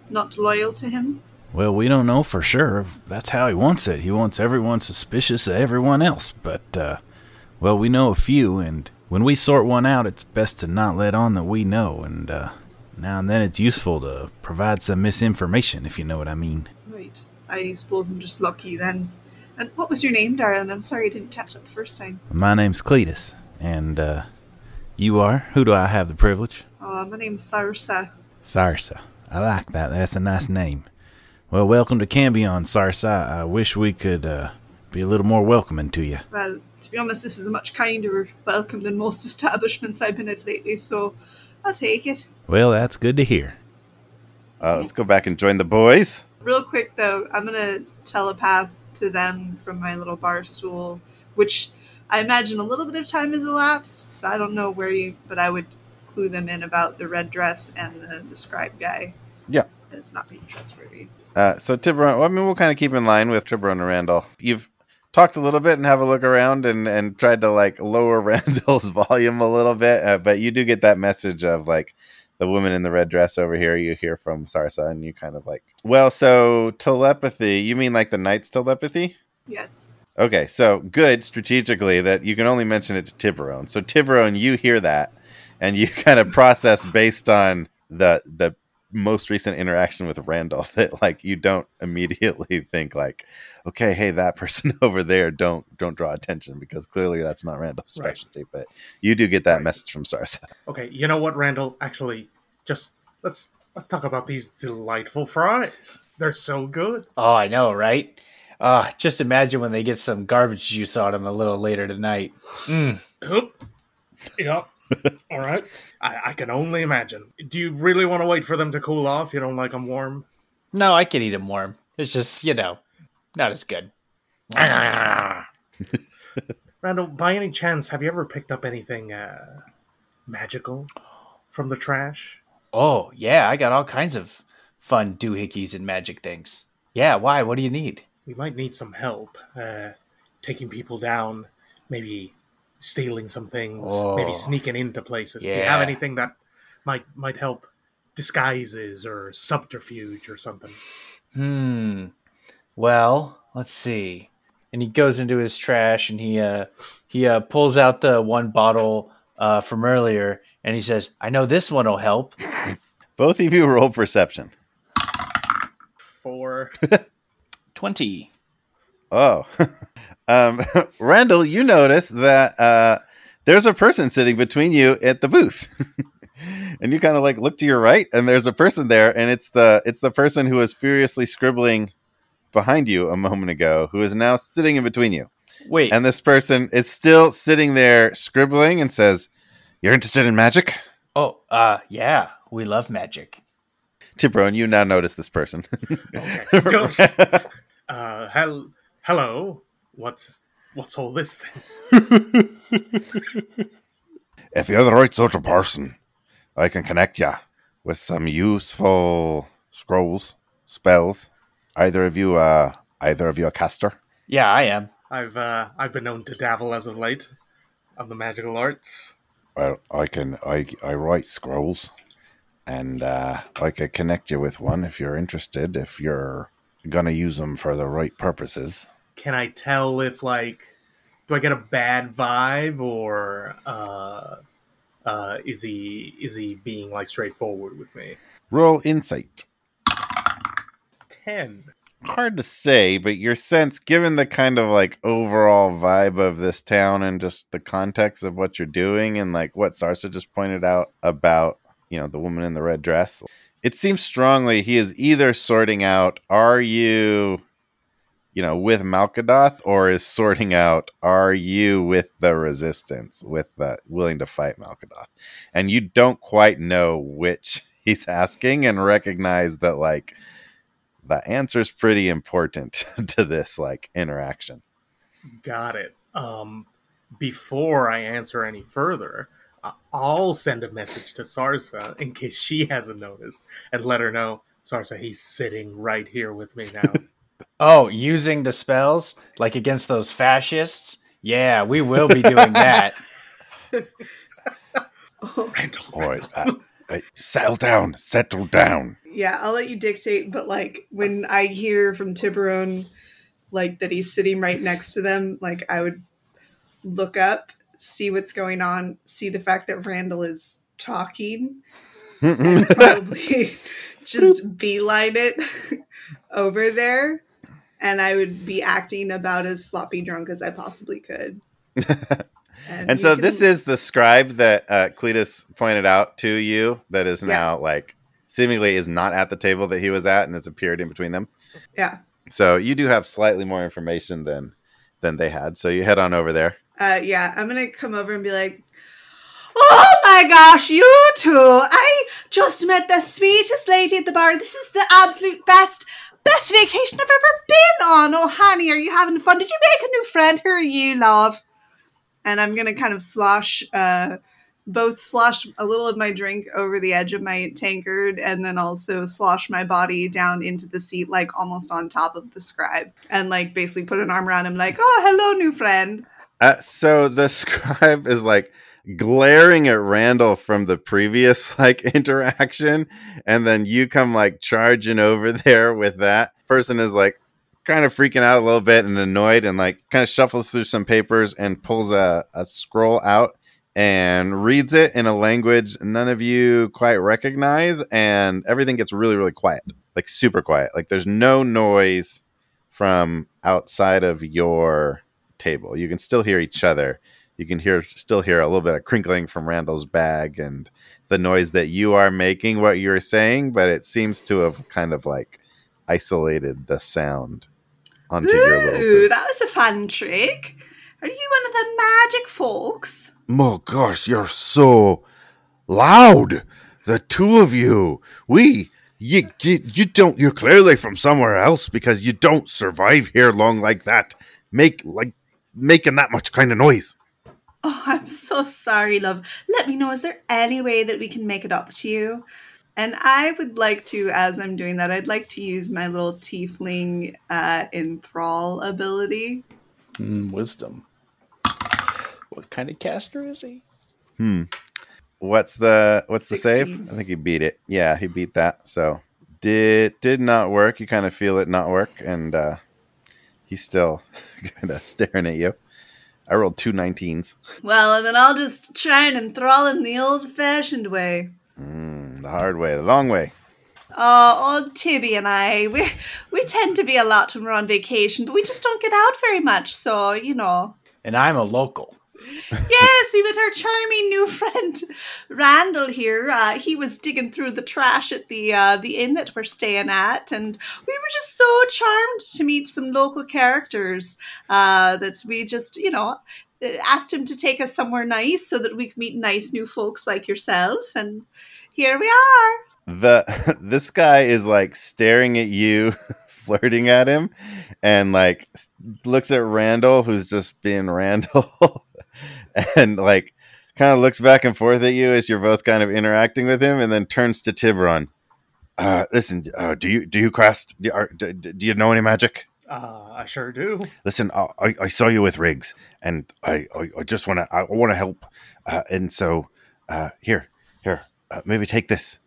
not loyal to him. Well, we don't know for sure. That's how he wants it. He wants everyone suspicious of everyone else. But, uh, well, we know a few, and when we sort one out, it's best to not let on that we know. And uh, now and then it's useful to provide some misinformation, if you know what I mean. Right. I suppose I'm just lucky then. And what was your name, darling? I'm sorry I didn't catch that the first time. My name's Cletus, and uh, you are? Who do I have the privilege? Uh, my name's Sarsa. Sarsa. I like that. That's a nice name. Well, welcome to Cambion, Sarsa. I wish we could uh, be a little more welcoming to you. Well, to be honest, this is a much kinder welcome than most establishments I've been at lately, so I'll take it. Well, that's good to hear. Uh, let's go back and join the boys. Real quick though, I'm gonna telepath to them from my little bar stool, which I imagine a little bit of time has elapsed, so I don't know where you, but I would clue them in about the red dress and the, the scribe guy. Yeah. It's not being trustworthy. Uh, so Tiburon, well, I mean, we'll kind of keep in line with Tiburon and Randall. You've talked a little bit and have a look around and, and tried to like lower Randall's volume a little bit, uh, but you do get that message of like the woman in the red dress over here. You hear from Sarsa, and you kind of like, well, so telepathy. You mean like the knight's telepathy? Yes. Okay, so good strategically that you can only mention it to Tiburon. So Tiburon, you hear that, and you kind of process based on the the most recent interaction with Randall that like you don't immediately think like, okay, hey, that person over there, don't don't draw attention because clearly that's not Randall's Right. specialty. But you do get that Right. message from Sarsa. Okay, you know what, Randall? Actually, just let's let's talk about these delightful fries. They're so good. Oh, I know, right? Uh, just imagine when they get some garbage juice on them a little later tonight. Mm. Oop. Yep. All right. I, I can only imagine. Do you really want to wait for them to cool off? You don't like them warm? No, I can eat them warm. It's just, you know, not as good. Randall, by any chance, have you ever picked up anything uh, magical from the trash? Oh, yeah, I got all kinds of fun doohickeys and magic things. Yeah, why? What do you need? We might need some help uh, taking people down, maybe stealing some things, maybe Oh. sneaking into places. Do you have anything that might might help disguises or subterfuge or something? Hmm. Well, let's see. And he goes into his trash and he uh he uh pulls out the one bottle uh from earlier and he says, "I know this one will help." Both of you roll perception. For for? 20. Oh, um, Randall, you notice that uh, there's a person sitting between you at the booth, and you kind of like look to your right, and there's a person there, and it's the it's the person who is furiously scribbling behind you a moment ago, who is now sitting in between you, Wait, and this person is still sitting there scribbling and says, "You're interested in magic." oh, uh, yeah, we love magic. Tiburon, you now notice this person. Okay. Don't- uh, hel- hello. What's what's all this thing? If you're the right sort of person, I can connect ya with some useful scrolls, spells. Either of you, uh, either of you a caster? Yeah, I am. I've uh, I've been known to dabble as of late of the magical arts. Well, I can. I I write scrolls, and uh, I could connect you with one if you're interested. If you're gonna use them for the right purposes. Can I tell if like do I get a bad vibe or uh, uh, is he is he being like straightforward with me? Roll insight. Ten. hard to say, but your sense, given the kind of like overall vibe of this town and just the context of what you're doing and like what Sarsa just pointed out about, you know, the woman in the red dress, it seems strongly he is either sorting out, are you, you know, with Malkadoth or is sorting out, are you with the resistance, with the willing to fight Malkadoth? And you don't quite know which he's asking and recognize that like the answer is pretty important to this like interaction. Got it. Um, before I answer any further, I- I'll send a message to Sarsa in case she hasn't noticed and let her know, Sarsa, he's sitting right here with me now. Oh, using the spells like against those fascists? Yeah, we will be doing that. Randall, All right, uh, uh, settle down, settle down. Yeah, I'll let you dictate, but like when I hear from Tiburon, like that he's sitting right next to them, like I would look up, see what's going on, see the fact that Randall is talking, and probably just beeline it over there. And I would be acting about as sloppy drunk as I possibly could. and you so can- this is the scribe that uh, Cletus pointed out to you that is Yeah. now like seemingly is not at the table that he was at and has appeared in between them. yeah. So you do have slightly more information than than they had. So you head on over there. Uh, yeah, I'm gonna come over and be like, "Oh my gosh, you two! I just met the sweetest lady at the bar. This is the absolute best, best vacation I've ever been on. Oh, honey, are you having fun? Did you make a new friend? Who are you, love?" And I'm gonna kind of slosh, uh, both slosh a little of my drink over the edge of my tankard, and then also slosh my body down into the seat, like almost on top of the scribe, and like basically put an arm around him, like, "Oh, hello, new friend." Uh, so the scribe is like glaring at Randall from the previous like interaction, and then you come like charging over there with that person is like kind of freaking out a little bit and annoyed, and like kind of shuffles through some papers and pulls a, a scroll out and reads it in a language none of you quite recognize, and everything gets really really quiet, like super quiet. Like there's no noise from outside of your table. You can still hear each other. You can hear still hear a little bit of crinkling from Randall's bag and the noise that you are making what you're saying, but it seems to have kind of like isolated the sound onto your little Ooh, booth. that was a fun trick. Are you one of the magic folks? Oh gosh, you're so loud. The two of you. We you, you you don't you're clearly from somewhere else because you don't survive here long like that. Make like making that much kind of noise. Oh, I'm so sorry, love. Let me know, is there any way that we can make it up to you? And I would like to, as I'm doing that, I'd like to use my little tiefling uh, enthrall ability. Mm, wisdom. What kind of caster is he? Hmm. What's the what's the save? I think he beat it. Yeah, he beat that. So did did not work. You kind of feel it not work, and uh he's still kind of staring at you. I rolled two 19s. Well, and then I'll just try and enthrall him the old fashioned way. Mm, the hard way, the long way. Oh, old Tibby and I, we we tend to be a lot when we're on vacation, but we just don't get out very much. So you know, And I'm a local. Yes, we met our charming new friend Randall here. Uh, he was digging through the trash at the uh, the inn that we're staying at, and we were just so charmed to meet some local characters uh, that we just, you know, asked him to take us somewhere nice so that we could meet nice new folks like yourself. And here we are. the this guy is like staring at you flirting at him and like looks at randall who's just being randall and like kind of looks back and forth at you as you're both kind of interacting with him and then turns to tiburon. Uh listen uh do you do you cast do, are, do, do you know any magic? Uh, I sure do. listen uh, I, I saw you with riggs and i i, I just want to i want to help. Uh, and so uh here here uh, maybe take this.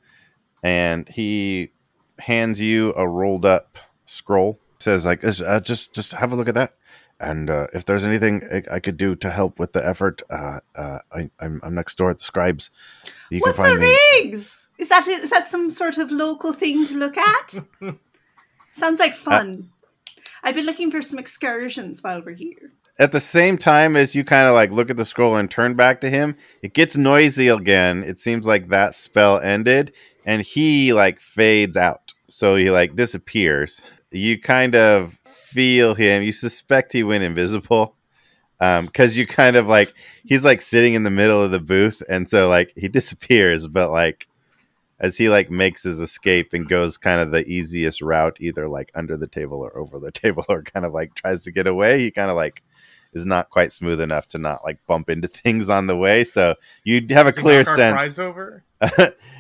And he hands you a rolled up scroll says like uh, just just have a look at that and uh, if there's anything I, I could do to help with the effort uh, uh, I, I'm, I'm next door at the scribes you What's can a find me Riggs? Is that is that some sort of local thing to look at? Sounds like fun. I've been looking for some excursions while we're here. at the same time as you kind of like look at the scroll and turn back to him, it gets noisy again. It seems like that spell ended and he like fades out. So he like disappears. You kind of feel him. You suspect he went invisible. Um, cause you kind of like he's like sitting in the middle of the booth, and so like he disappears, but like as he like makes his escape and goes kind of the easiest route, either like under the table or over the table, or kind of like tries to get away, he kind of like is not quite smooth enough to not like bump into things on the way. So you have a Does he clear sense. over?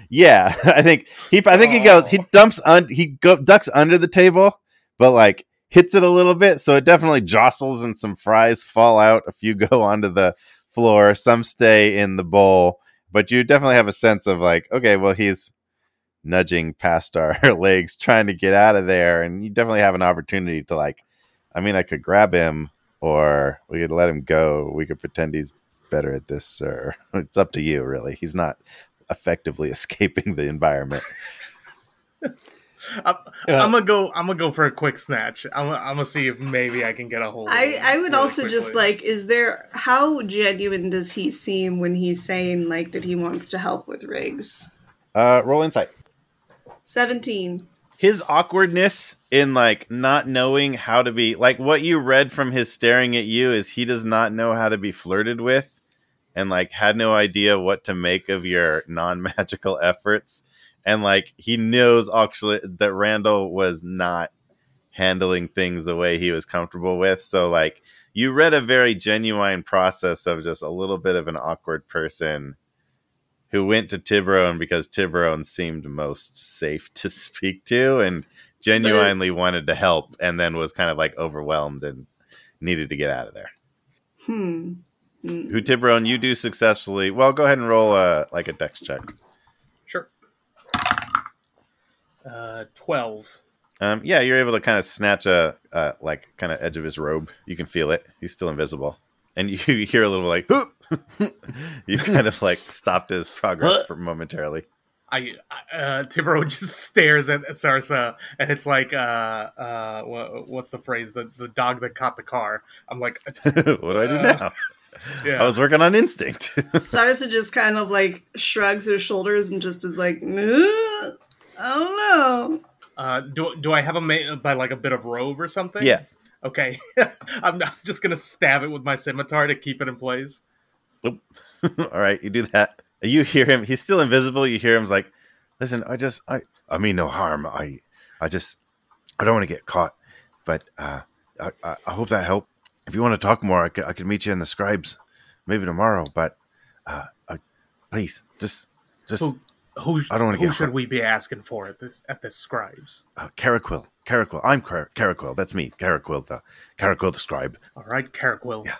yeah, I think he. I think he goes. He Oh. dumps. Un, he go, ducks under the table, but like hits it a little bit, so it definitely jostles, and some fries fall out. A few go onto the floor. Some stay in the bowl, but you definitely have a sense of like, okay, well, he's nudging past our legs, trying to get out of there, and you definitely have an opportunity to like. I mean, I could grab him, or we could let him go. We could pretend he's better at this, or it's up to you, really. He's not effectively escaping the environment. I'm, Yeah. I'm gonna go. I'm gonna go for a quick snatch. I'm, I'm gonna see if maybe I can get a hold. of I, him I would really also just like, is there, how genuine does he seem when he's saying like that he wants to help with Riggs? Uh, roll insight. 17. His awkwardness in like not knowing how to be like what you read from his staring at you is he does not know how to be flirted with and like had no idea what to make of your non-magical efforts and like he knows actually that Randall was not handling things the way he was comfortable with so like you read a very genuine process of just a little bit of an awkward person who went to Tiburon because Tiburon seemed most safe to speak to and genuinely wanted to help and then was kind of like overwhelmed and needed to get out of there. Hmm. Who Tiburon, you do successfully. Well, go ahead and roll a like a dex check. Sure. Uh, twelve. Um, yeah, you're able to kind of snatch a uh, like kind of edge of his robe. You can feel it. He's still invisible, and you, you hear a little like, "Hoop!" you kind of like stopped his progress for momentarily. I uh, Tiburon just stares at Sarsa, and it's like, uh, uh, wha- what's the phrase? The the dog that caught the car. I'm like, what do I do Uh, now? yeah. I was working on instinct. Sarsa just kind of like shrugs her shoulders and just is like, "Uh, I don't know. Uh, do do I have a ma- by like a bit of robe or something? yeah. Okay. I'm not just gonna stab it with my scimitar to keep it in place. All right, you do that. You hear him. He's still invisible. You hear him's like, "Listen, I just, I, I mean no harm. I, I just, I don't want to get caught, but uh, I, I, I hope that helped. If you want to talk more, I could, I could meet you in the scribes, maybe tomorrow. But, uh, uh please, just, just, Who who, I don't wanna who get should hurt. we be asking for at this at this scribes? uh, Caraquil, Caraquil. I'm Car- Caraquil. That's me, Caraquil, the Caraquil the scribe. All right, Caraquil. Yeah.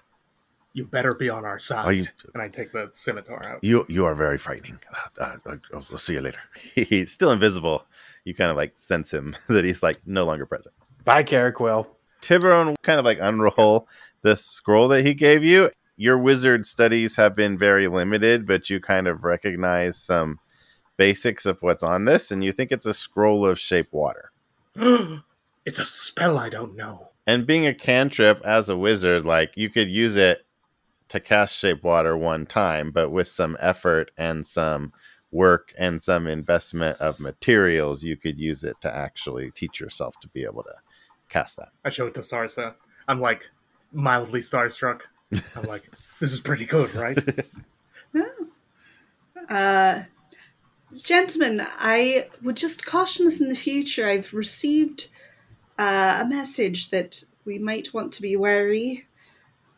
You better be on our side. Are you- And I take the scimitar out. You, you are very frightening. Uh, uh, I'll, I'll see you later. he's still invisible. You kind of like sense him that he's like no longer present. Bye, Caraquil. Tiburon kind of like unroll the scroll that he gave you. Your wizard studies have been very limited, but you kind of recognize some basics of what's on this, and you think it's a scroll of shape water. it's a spell I don't know. And being a cantrip as a wizard, like you could use it to cast shape water one time, but with some effort and some work and some investment of materials, you could use it to actually teach yourself to be able to cast that. I show it to Sarsa. I'm like mildly starstruck. I'm like, this is pretty good, right? yeah. Uh, gentlemen, I would just caution us in the future. I've received uh, a message that we might want to be wary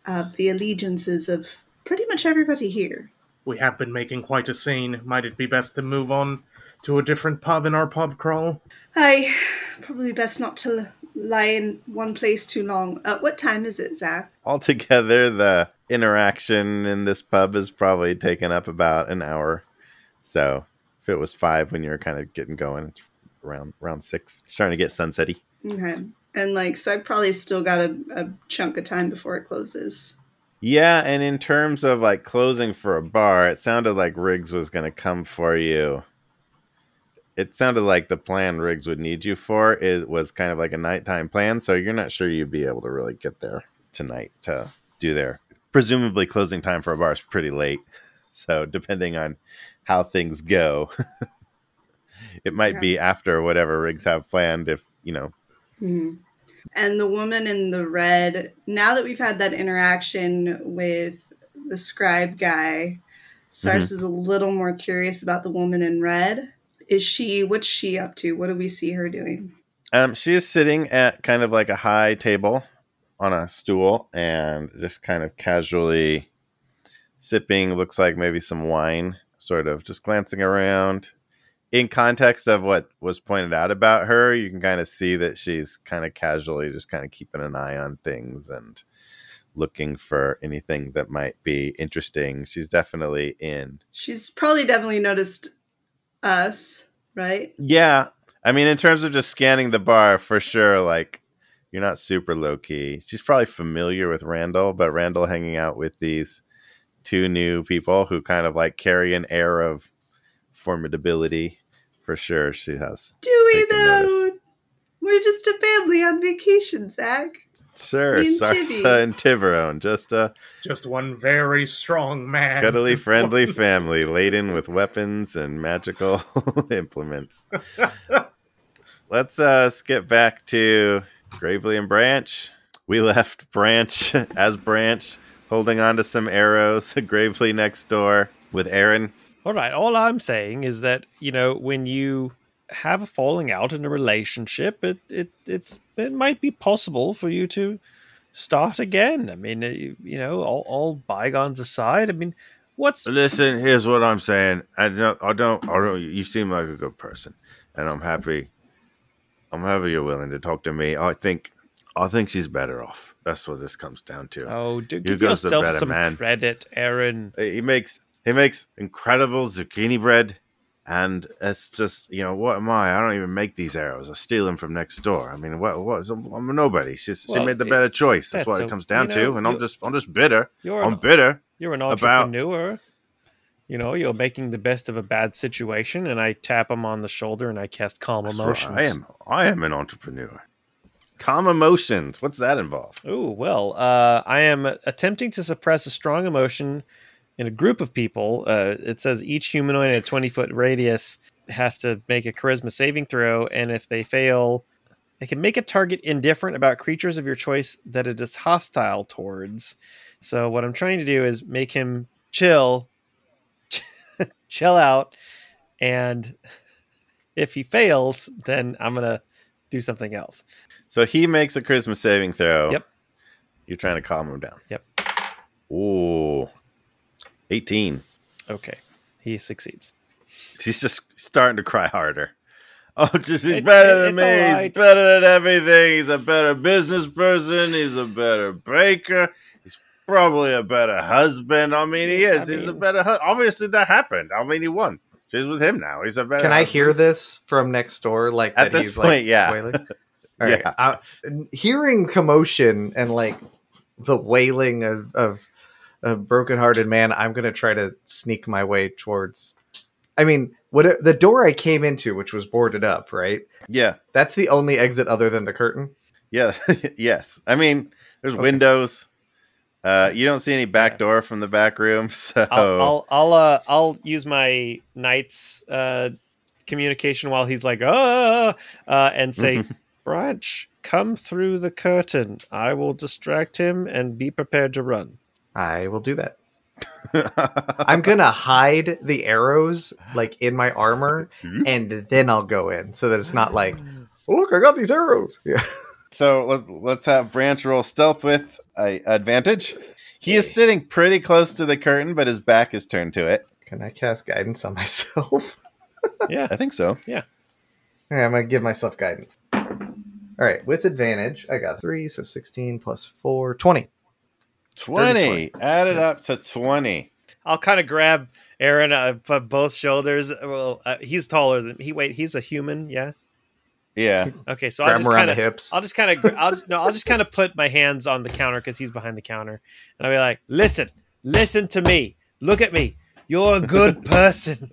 of the allegiances of pretty much everybody here. we have been making quite a scene. Might it be best to move on to a different pub in our pub crawl? I probably best not to lie in one place too long. Uh, what time is it, Zach? Altogether, the interaction in this pub has probably taken up about an hour. So if it was five when you were kind of getting going, it's around around six, starting to get sunsetty. Okay. And like, so I probably still got a, a chunk of time before it closes. Yeah, and in terms of like closing for a bar, it sounded like Riggs was going to come for you. It sounded like the plan Riggs would need you for it was kind of like a nighttime plan, so you're not sure you'd be able to really get there tonight to do their presumably closing time for a bar is pretty late. So depending on how things go, it might be after whatever Riggs have planned if, you know, Hmm. And the woman in the red, now that we've had that interaction with the scribe guy, Sars is a little more curious about the woman in red. Is she, what's she up to? What do we see her doing? Um, she is sitting at kind of like a high table on a stool and just kind of casually sipping, looks like maybe some wine, sort of just glancing around. In context of what was pointed out about her, you can kind of see that she's kind of casually just kind of keeping an eye on things and looking for anything that might be interesting. She's definitely in She's probably definitely noticed us, right? Yeah. I mean, in terms of just scanning the bar, for sure, like, you're not super low key. She's probably familiar with Randall, but Randall hanging out with these two new people who kind of like carry an air of formidability. For sure, she has. Do we though? notice. We're just a family on vacation, Zach. Sure, and Sarsa Tivy. and Tiburon, just a Just one very strong man. cuddly, friendly family laden with weapons and magical implements. Let's uh, skip back to Gravely and Branch. We left Branch as Branch, holding on to some arrows, Gravely next door with Arrowin. All right. All I'm saying is that you know when you have a falling out in a relationship, it it it's it might be possible for you to start again. I mean, uh, you, you know, all, all bygones aside. I mean, what's Listen, here's what I'm saying. I don't, I don't, I don't. You seem like a good person, and I'm happy. I'm happy you're willing to talk to me. I think, I think she's better off. That's what this comes down to. oh, do give the yourself some man. credit, Arrowin. He makes he makes incredible zucchini bread, and it's just you know what am I? I don't even make these arrows. I steal them from next door. I mean, what? What? I'm a nobody. She's, she made the it- better choice. That's, that's what a- it comes down you know, to. And I'm just I'm just bitter. You're I'm an, bitter. you're an about- entrepreneur. You know, you're making the best of a bad situation, and I tap him on the shoulder and I cast calm That's right. emotions. I am I am an entrepreneur. Calm emotions. What's that involve? Oh, well, uh, I am attempting to suppress a strong emotion in a group of people. Uh, it says each humanoid in a 20 foot radius have to make a charisma saving throw, and if they fail, they can make a target indifferent about creatures of your choice that it is hostile towards. So, what I'm trying to do is make him chill, chill out, and if he fails, then I'm going to do something else. So he makes a charisma saving throw. Yep. You're trying to calm him down. Yep. Ooh. 18. Okay. He succeeds. He's just starting to cry harder. Oh, just he's It- better it- than me. He's better than everything. He's a better business person. He's a better baker. He's probably a better husband. I mean, he I is. he's a better. Hu- Obviously, that happened. I mean, he won. She's with him now. He's a better. Can I hear this from next door? Like At that this he's point, like yeah. wailing? All right. Yeah. I- hearing commotion and like the wailing of, of a brokenhearted man, I'm gonna try to sneak my way towards I mean, what the door I came into, which was boarded up, right? Yeah, That's the only exit other than the curtain. yeah, yes. I mean, there's windows. Uh, you don't see any back door from the back room, so I'll I'll I'll, uh, I'll use my knight's uh, communication while he's like uh, uh and say, Branch, come through the curtain. I will distract him and be prepared to run. I will do that. I'm gonna hide the arrows like in my armor, and then I'll go in so that it's not like, "Oh, look, I got these arrows. Yeah. So let's let's have Branch roll stealth with advantage. He is sitting pretty close to the curtain, but his back is turned to it. Can I cast guidance on myself? Yeah. I think so. Yeah, I'm gonna give myself guidance. All right, with advantage, I got three, so 16 plus four, 20. Twenty. Add it up to twenty. I'll kind of grab Arrowin uh, by both shoulders. Well, uh, he's taller than he. Wait, he's a human. Yeah. Yeah. Okay, so Grab I'll just around kind the of hips. I'll just kind of I'll no, I'll just kind of put my hands on the counter because he's behind the counter, and I'll be like, "Listen, listen to me. Look at me. You're a good person.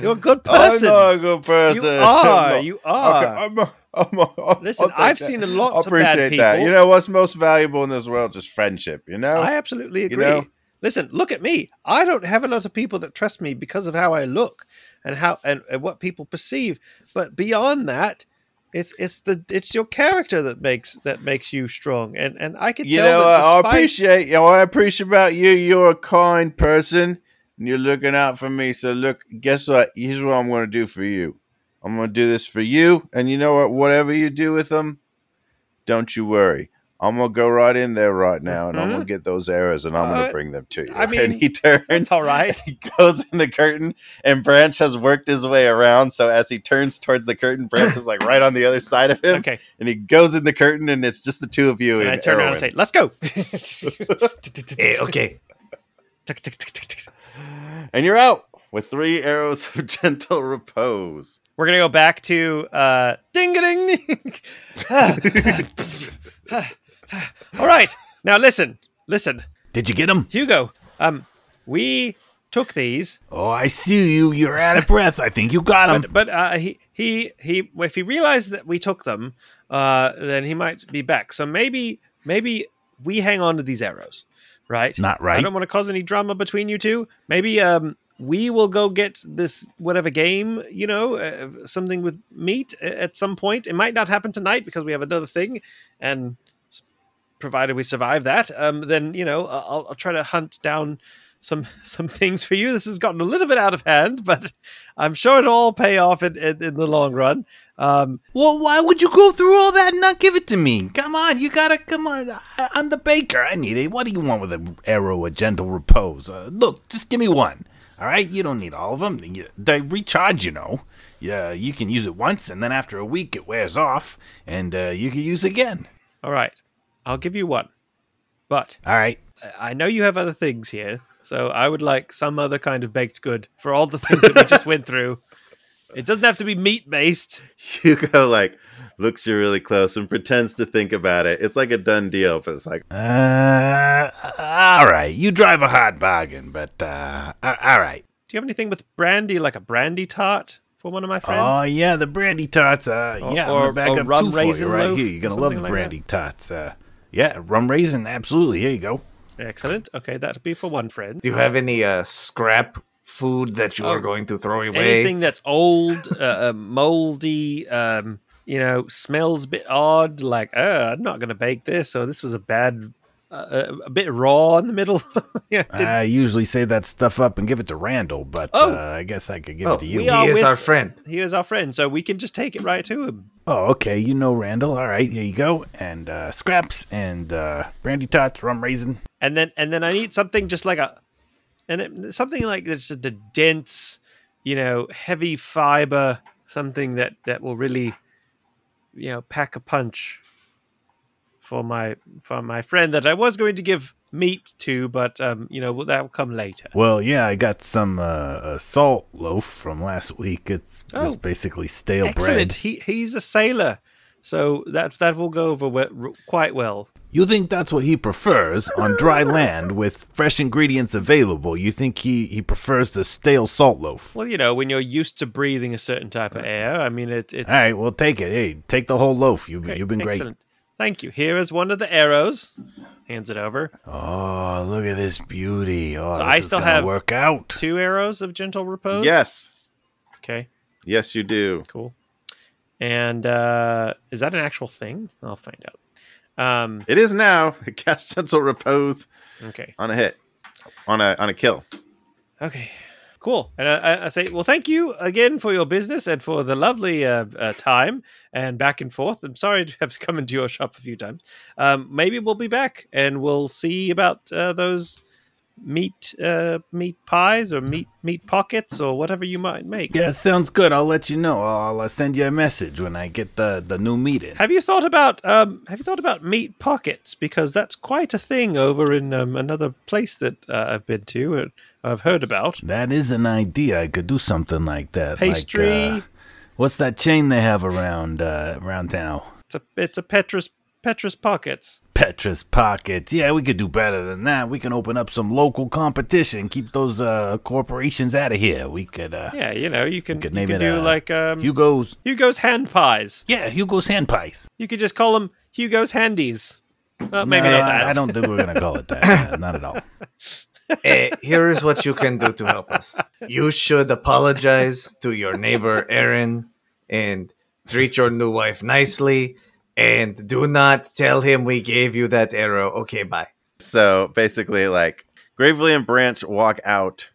You're a good person. I'm not a good person. you are. You are. Okay, I'm a- I'm a- I'll- Listen, I'll I've that. seen a I lot of bad appreciate people. that. You know what's most valuable in this world? Just friendship. You know. I absolutely you agree. know? Listen, look at me. I don't have a lot of people that trust me because of how I look and how and, and what people perceive. But beyond that, it's it's the it's your character that makes that makes you strong. And and I can you tell know, that I I appreciate. You know, what I appreciate about you. You're a kind person, and you're looking out for me. So look, guess what? Here's what I'm going to do for you. I'm going to do this for you, and you know what? Whatever you do with them, don't you worry. I'm gonna go right in there right now, and I'm gonna get those arrows, and I'm Uh, gonna bring them to you. I mean, and he turns. All right. He goes in the curtain, and Branch has worked his way around. So as he turns towards the curtain, Branch is like right on the other side of him, Okay. and he goes in the curtain, and it's just the two of you. And and I turn around and say, "Let's go." Eh, okay. And you're out with three arrows of gentle repose. We're gonna go back to uh, ding a ding. All right, now listen, listen, Did you get him? Hugo. Um, we took these, Oh, I see you. You're out of breath. I think you got him. but but uh, he he he. If he realized that we took them, uh, then he might be back. So maybe maybe we hang on to these arrows, right? Not right. I don't want to cause any drama between you two. Maybe um we will go get this whatever game, you know, uh, something with meat at some point. It might not happen tonight because we have another thing, and provided we survive that, um, then you know I'll, I'll try to hunt down some some things for you. This has gotten a little bit out of hand, but I'm sure it'll all pay off in, in, in the long run. Um, Well, why would you go through all that and not give it to me? Come on, you gotta come on. I, I'm the baker. I need it. What do you want with an arrow of gentle repose? Uh, look, just give me one. All right, you don't need all of them. They recharge, you know. Yeah, you can use it once, and then after a week, it wears off, and uh, you can use it again. all right, I'll give you one, but All right. I know you have other things here, so I would like some other kind of baked good for all the things that we just went through. It doesn't have to be meat based. Hugo like looks you really close and pretends to think about it. It's like a done deal, but it's like Uh, all right. You drive a hard bargain, but uh, all right. Do you have anything with brandy, like a brandy tart for one of my friends? Oh yeah, the brandy tarts. Uh, Or- yeah, or- back or up rum two for you raisin right loaf here. You're gonna love the like brandy tarts. Uh, yeah, rum raisin, absolutely. Here you go. Excellent. Okay, that'll be for one friend. Do you have any uh, scrap food that you Oh, are going to throw away? Anything that's old, uh, uh, moldy, um, you know, smells a bit odd, like, uh, I'm not going to bake this, or this was a bad, uh, uh, a bit raw in the middle. yeah, I usually save that stuff up and give it to Randall, but Oh. uh, I guess I could give Oh, it to you. we he is with- our friend. he is our friend, so we can just take it right to him. Oh, okay. You know Randall. All right, here you go. And uh, scraps and uh, brandy tarts, rum raisin. and then and then I need something just like a, and it, something like that's just a dense, you know, heavy fiber, something that that will really, you know, pack a punch. For my for my friend that I was going to give meat too, but um, you know that will come later. Well, yeah, I got some uh, salt loaf from last week. It's, Oh. it's basically stale bread. Excellent. bread. He he's a sailor, so that that will go over we- quite well. You think that's what he prefers on dry land with fresh ingredients available? You think he, he prefers the stale salt loaf? Well, you know, when you're used to breathing a certain type of air, I mean, it, it's All right, well, take it. Hey, take the whole loaf. You've, Okay, you've been great. Excellent. Thank you. Here is one of the arrows. Hands it over. Oh, look at this beauty. Oh, So this I still gonna have work out. Two arrows of gentle repose. Yes. Okay. Yes, you do. Cool. And uh, is that an actual thing? I'll find out. Um, It is now. Cast gentle repose okay. on a hit. On a on a kill. Okay. Cool. And I- I, say, well, thank you again for your business and for the lovely uh, uh, time and back and forth. I'm sorry to have to come into your shop a few times. Um, maybe we'll be back and we'll see about uh, those meat uh, meat pies or meat meat pockets or whatever you might make. Yeah, sounds good. I'll let you know. I'll uh, send you a message when I get the, the new meat in. Have you thought about um, Have you thought about meat pockets? Because that's quite a thing over in um, another place that uh, I've been to and I've heard about. That is an idea. I could do something like that. Pastry. Like, uh, what's that chain they have around uh, around town? It's a it's a Petrus Petrus pockets. Petrus Pockets. Yeah, we could do better than that. We can open up some local competition. Keep those uh, corporations out of here. We could. Uh, Yeah, you know you can could you name can it, do uh, like um, Hugo's. Hugo's hand pies. Yeah, Hugo's hand pies. You could just call them Hugo's handies. Well, maybe No, not that. I, don't think we're gonna call it that. Not at all. Eh, here is what you can do to help us. You should apologize to your neighbor Aaron and treat your new wife nicely. And do not tell him we gave you that arrow. Okay, bye. So basically, like Gravely and Branch walk out.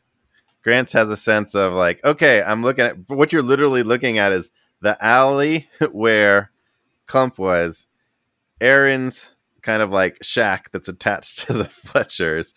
Grants has a sense of like, okay, I'm looking at what you're literally looking at is the alley where Clump was, Aaron's kind of like shack that's attached to the Fletchers,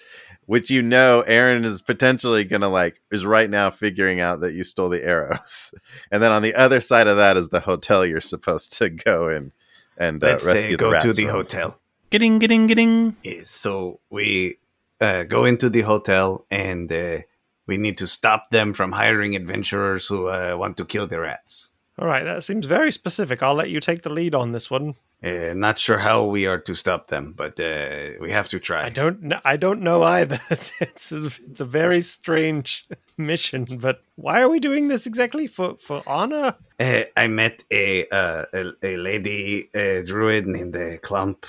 which you know Aaron is potentially gonna like is right now figuring out that you stole the arrows, and then on the other side of that is the hotel you're supposed to go and and uh, Let's rescue say the go rats to the from. hotel. Getting, getting, getting. Yes, So we uh, go into the hotel and uh, we need to stop them from hiring adventurers who uh, want to kill the rats. All right, that seems very specific. I'll let you take the lead on this one. Uh, not sure how we are to stop them, but uh, we have to try. I don't know. I don't know either. it's a, it's a very strange mission. But why are we doing this exactly for for honor? Uh, I met a uh, a, a lady uh, druid named uh, Clump.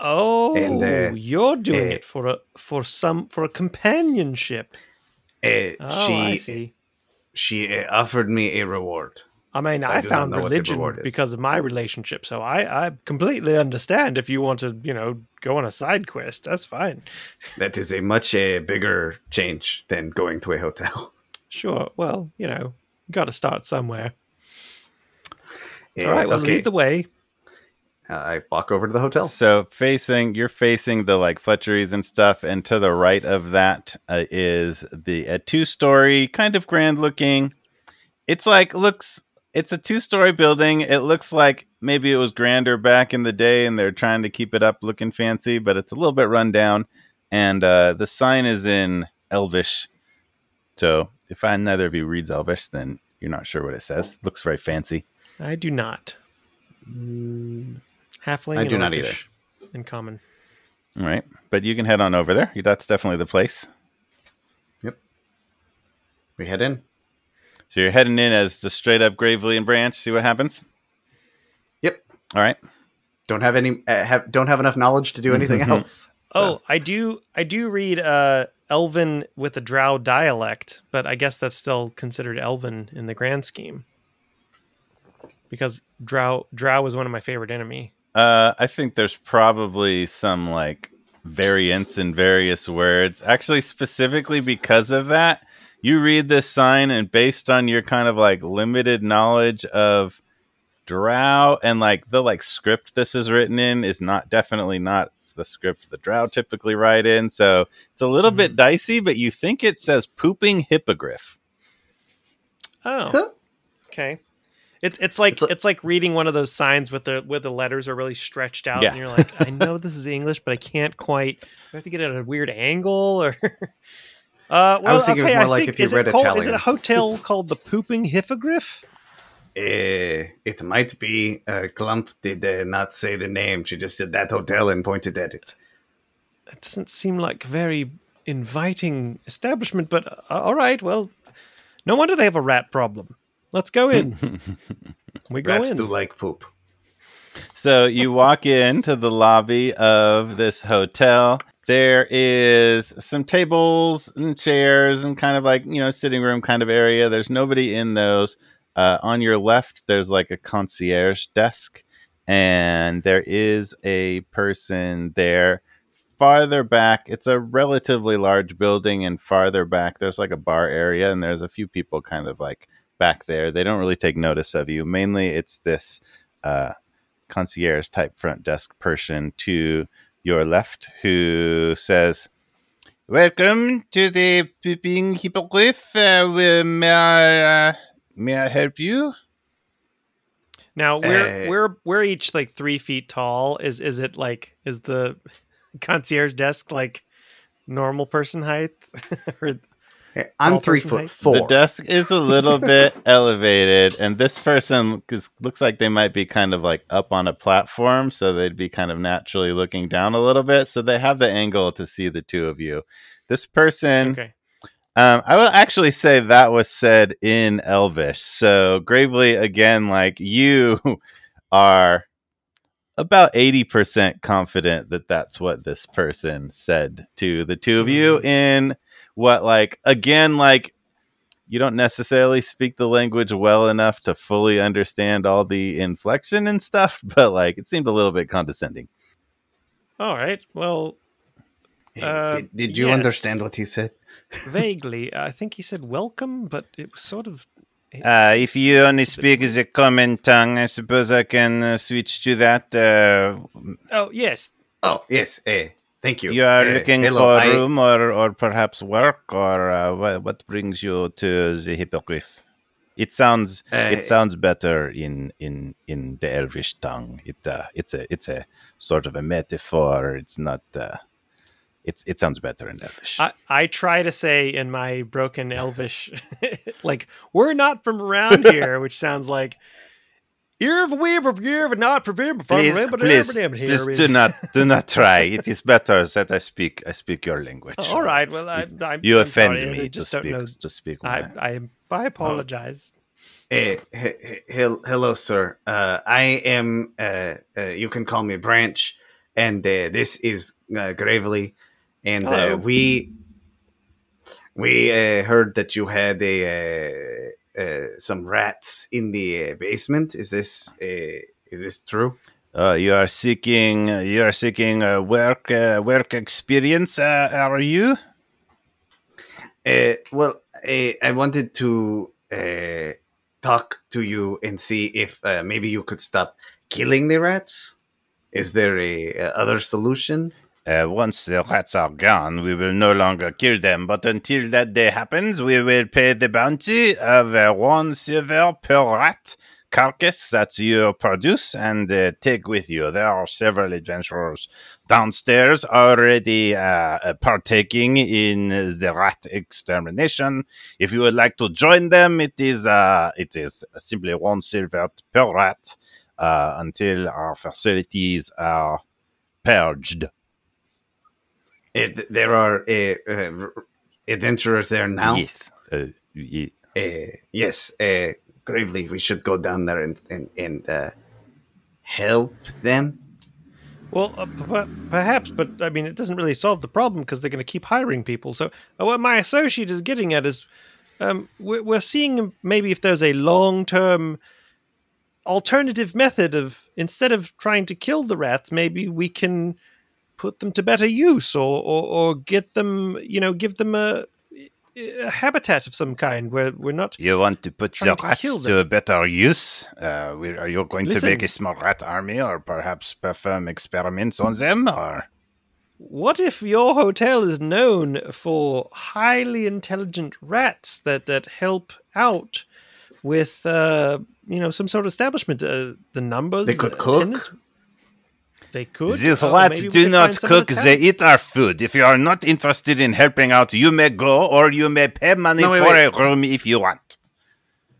Oh, And, you're doing it for a for some for a companionship. Uh, Oh, she I see. she uh, offered me a reward. I mean, I I, found know what the religion because of my relationship, so I, I completely understand if you want to, you know, go on a side quest. That's fine. That is a much uh, bigger change than going to a hotel. Sure. Well, you know, got to start somewhere. Uh, All right. Well, okay. lead the way. Uh, I walk over to the hotel. So facing, you're facing the like fletcheries and stuff, and to the right of that uh, is the a two story, kind of grand looking. It's like looks. It's a two story building. It looks like maybe it was grander back in the day, and they're trying to keep it up looking fancy, but it's a little bit run down. And uh, the sign is in Elvish. So if I, neither of you reads Elvish, then you're not sure what it says. looks very fancy. I do not. Mm, halfling. I and do not either. In common. All right, but you can head on over there. That's definitely the place. Yep. We head in. So you're heading in as just straight up Gravely and Branch. See what happens. Yep. All right. Don't have any. Uh, have don't have enough knowledge to do anything else. Oh, I do. I do read uh, Elven with a Drow dialect, but I guess that's still considered Elven in the grand scheme. Because Drow Drow is one of my favorite enemy. Uh, I think there's probably some like variants in various words. Actually, specifically because of that, you read this sign, and based on your kind of like limited knowledge of Drow and like the like script this is written in is not definitely not the script the Drow typically write in. So it's a little bit mm-hmm. dicey, but you think it says pooping hippogriff. Oh, okay. It's it's like It's it's, like- like reading one of those signs with the where the letters are really stretched out, Yeah. and you're like, I know this is English, but I can't quite. I have to get it at a weird angle, or? Uh, well, was thinking it was more I like think- if you is it read called- Is it a hotel called the Pooping Hippogriff? Uh, it might be uh, Clump did uh, not say the name. She just said that hotel and pointed at it. It doesn't seem like a very inviting establishment, but uh, all right. Well, no wonder they have a rat problem. Let's go in. we go Rats in. do like poop. So you walk into the lobby of this hotel. There is some tables and chairs and kind of like, you know, sitting room kind of area. There's nobody in those. Uh, on your left, there's like a concierge desk, and there is a person there. Farther back, it's a relatively large building, and farther back, there's like a bar area, and there's a few people kind of like back there. They don't really take notice of you. Mainly, it's this uh, concierge type front desk person to your left who says, Welcome to the Peeping Hippogriff. Uh, may, I, uh, may I help you? Now we're Uh, we're we're each like three feet tall. Is is it like is the concierge desk like normal person height? or I'm three foot height? four. The desk is a little bit elevated, and this person is, looks like they might be kind of like up on a platform, so they'd be kind of naturally looking down a little bit. So they have the angle to see the two of you. This person okay. Um, I will actually say that was said in Elvish. So Gravely, again, like you are about 80% confident that that's what this person said to the two of you in what, like, again, like, you don't necessarily speak the language well enough to fully understand all the inflection and stuff, but like, it seemed a little bit condescending. All right. Well, Uh, did, did you yes. understand what he said? vaguely, I think he said welcome, but it was sort of. Uh, if you only speak the common tongue, I suppose I can uh, switch to that. Uh, Oh yes. Oh yes, eh, thank you. you are Eh, looking hello, for I- room or, or perhaps work, or uh, what, what brings you to the hippogriff? It sounds Uh, it sounds better in, in, in the Elvish tongue. It uh, it's a it's a sort of a metaphor. It's not. Uh, it's it sounds better in Elvish. I, I try to say in my broken Elvish, like we're not from around here, which sounds like weave of year, but not here. please, please, please do not do not try. It is better that I speak I speak your language. Oh, All right. Well, I, I'm, you I'm offend sorry, me to just don't speak know. to speak. I, I, I apologize. Eh, he- he- hello, sir. Uh, I am. Uh, uh, you can call me Branch, and uh, this is uh, Gravely, and uh, we we uh, heard that you had a uh, some rats in the uh, basement. Is this uh, is this true? Uh, you are seeking you are seeking work uh, work experience. Uh, are you? Uh, well, uh, I wanted to uh, talk to you and see if uh, maybe you could stop killing the rats. Is there a, a other solution? Uh, once the rats are gone, we will no longer kill them. But until that day happens, we will pay the bounty of uh, one silver per rat carcass that you produce and uh, take with you. There are several adventurers downstairs already uh, uh, partaking in the rat extermination. If you would like to join them, it is uh, it is simply one silver per rat uh, until our facilities are purged. It, there are uh, uh, adventurers there now. Yes. Uh, ye- Uh, yes, uh, gravely. We should go down there and and, and uh, help them. Well, uh, p- p- perhaps, but I mean, it doesn't really solve the problem because they're going to keep hiring people. So, uh, what my associate is getting at is, um, we're, we're seeing maybe if there's a long-term alternative method of instead of trying to kill the rats, maybe we can put them to better use, or or, or get them, you know, give them a, a habitat of some kind where we're not. You want to put the to rats to better use? Uh, are you going to make a small rat army or perhaps perform experiments on them? Or What if your hotel is known for highly intelligent rats that that help out with uh, you know some sort of establishment? Uh, the numbers They could uh, cook? attendants? They could. these Oh, rats do not find some in cook; they eat our food. If you are not interested in helping out, you may go, or you may pay money No, wait, for wait. a room if you want.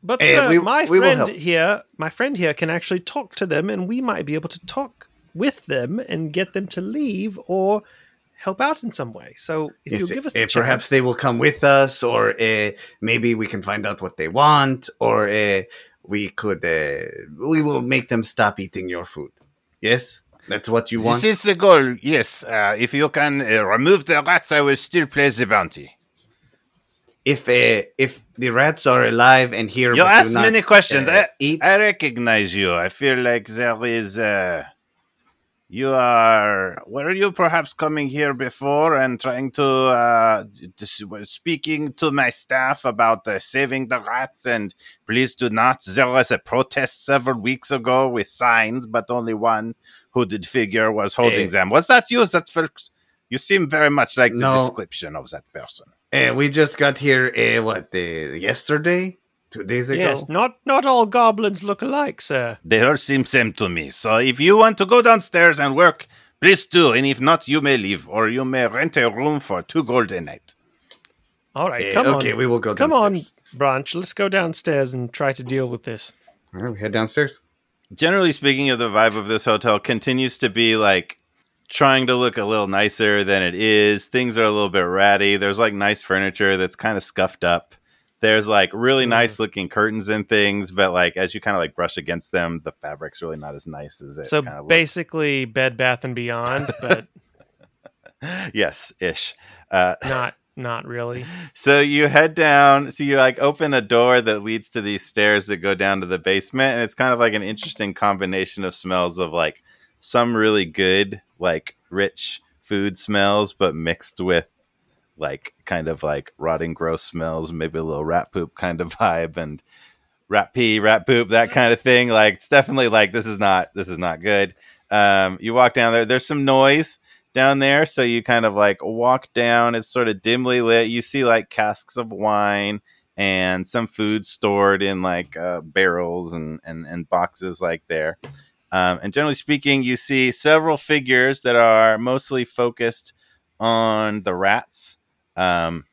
But Eh, sir, we- my we friend here, my friend here can actually talk to them, and we might be able to talk with them and get them to leave or help out in some way. So if Yes, you give us the uh, perhaps chance- they will come with us, or uh, maybe we can find out what they want, or uh, we could uh, we will make them stop eating your food. Yes, that's what you want. This is the goal. Yes, uh, if you can uh, remove the rats, I will still play the bounty. if uh, if the rats are alive and here, You ask not, many questions. uh, I, eat. I recognize you. I feel like there is. Uh, you are. Were you perhaps coming here before and trying to uh, dis- speaking to my staff about uh, saving the rats? And please do not. There was a protest several weeks ago with signs, but only one hooded figure was holding Eh. them. Was that you? That's for, you seem very much like the No. description of that person. Uh, we just got here. Uh, what uh, yesterday, two days ago. Yes, not not all goblins look alike, sir. They all seem same to me. So if you want to go downstairs and work, please do. And if not, you may leave, or you may rent a room for two gold a night. All right, come okay, on. Okay, we will go. Come on. Branch. Let's go downstairs and try to deal with this. All right, we head downstairs. Generally speaking of the vibe of this hotel continues to be like trying to look a little nicer than it is. Things are a little bit ratty. There's like nice furniture that's kind of scuffed up. There's like really nice looking curtains and things but like as you kind of like brush against them the fabric's really not as nice as it so kind of basically, Bed Bath and Beyond, but yes ish. Uh, not not really. So you head down. So you like open a door that leads to these stairs that go down to the basement, and it's kind of like an interesting combination of smells of like some really good, like rich food smells, but mixed with like kind of like rotting, gross smells, maybe a little rat poop kind of vibe, and rat pee, rat poop, that kind of thing. Like it's definitely like this is not this is not good. Um, you walk down there. There's some noise down there. So you kind of like walk down. It's sort of dimly lit. You see like casks of wine and some food stored in like uh, barrels and, and, and boxes like there. Um, and generally speaking, you see several figures that are mostly focused on the rats. Um,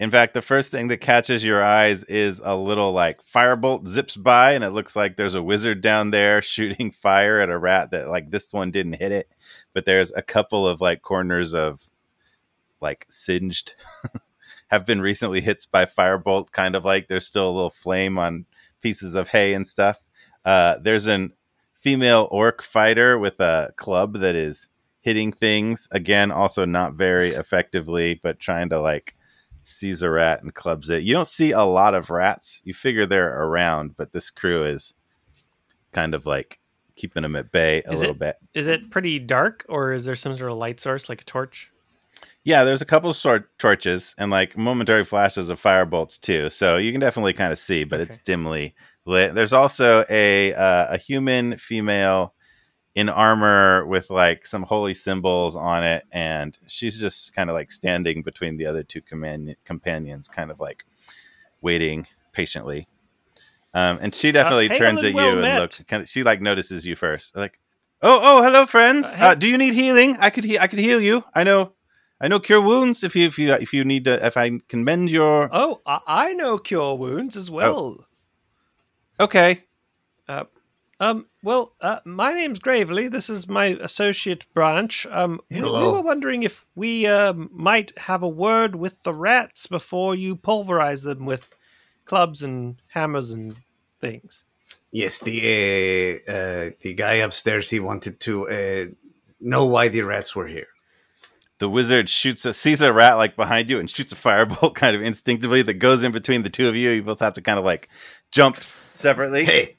in fact, the first thing that catches your eyes is a little like firebolt zips by, and it looks like there's a wizard down there shooting fire at a rat that like this one didn't hit it, but there's a couple of like corners of like singed have been recently hit by firebolt, kind of like there's still a little flame on pieces of hay and stuff. Uh, there's an female orc fighter with a club that is hitting things again, also not very effectively, but trying to like sees a rat and clubs it. You don't see a lot of rats. You figure they're around, but this crew is kind of like keeping them at bay a Is little it- bit. Is it pretty dark, or is there some sort of light source, like a torch? Yeah, there's a couple of sort torches and like momentary flashes of firebolts too, so you can definitely kind of see, but it's dimly lit. There's also a uh, a human female in armor with like some holy symbols on it, and she's just kind of like standing between the other two command- companions, kind of like waiting patiently. Um, and she definitely hail turns at well you met. and look. Kind of, she like notices you first, like, "Oh, oh, hello, friends. Uh, Uh, do you need healing? I could, he- I could heal you. I know, I know, cure wounds. If you, if you, if you need to, if I can mend your, Oh, I, I know cure wounds as well. okay, Uh, um, well, uh, my name's Gravely. This is my associate branch. Um, we- we were wondering if we um, might have a word with the rats before you pulverize them with clubs and hammers and things. Yes, the uh, uh, the guy upstairs. He wanted to uh, know why the rats were here. The wizard shoots a sees a rat like behind you and shoots a firebolt kind of instinctively that goes in between the two of you. You both have to kind of like jump separately. Hey,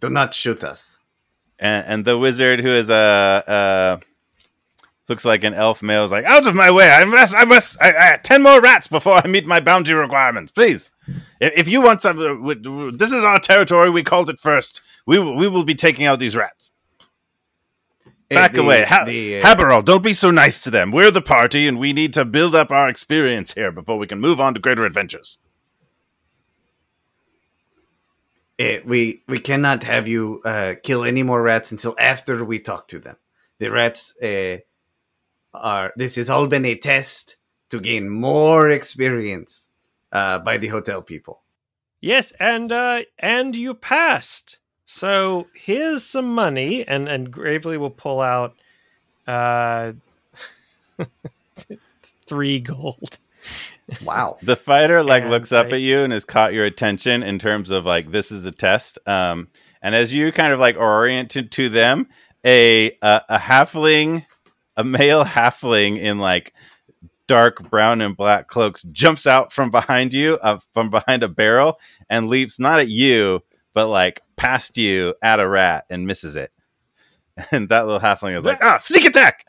do not shoot us. And, and the wizard, who is a uh, looks like an elf male, is like, "Out of my way! I must, I must, I, I, ten more rats before I meet my bounty requirements, please. If, if you want some, uh, this is our territory. We called it first. We will, we will be taking out these rats. Uh, Back the- away, ha- the, uh, Haverall. Don't be so nice to them. We're the party, and we need to build up our experience here before we can move on to greater adventures." Uh, we we cannot have you uh, kill any more rats until after we talk to them. The rats uh, are. This has all been a test to gain more experience uh, by the hotel people. Yes, and uh, and you passed. So here's some money, and and Gravely will pull out uh, three gold. Wow. The fighter like And looks up at you and has caught your attention in terms of like this is a test. Um, and as you kind of like oriented to them, a a, a halfling, a male halfling in like dark brown and black cloaks jumps out from behind you, uh, from behind a barrel, and leaps not at you but like past you at a rat and misses it. And that little halfling is like, ah, sneak attack!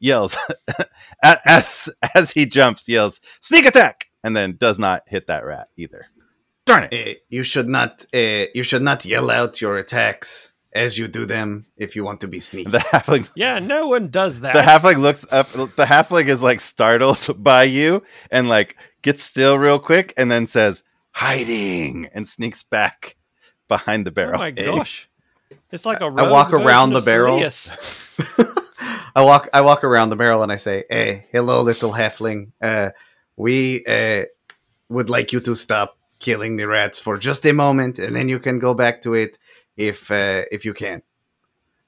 Yells as as he jumps, yells, sneak attack! And then does not hit that rat either. Darn it. Uh, you should not. Uh, you should not yell out your attacks as you do them if you want to be sneaky. The halfling Yeah, no one does that. the halfling looks up the halfling is like startled by you and like gets still real quick and then says, hiding and sneaks back behind the oh barrel. my gosh, it's like a I walk around the of barrel. I walk. I walk around the barrel and I say, "Hey, hello, little halfling. Uh, we uh, would like you to stop killing the rats for just a moment, and then you can go back to it if uh, if you can.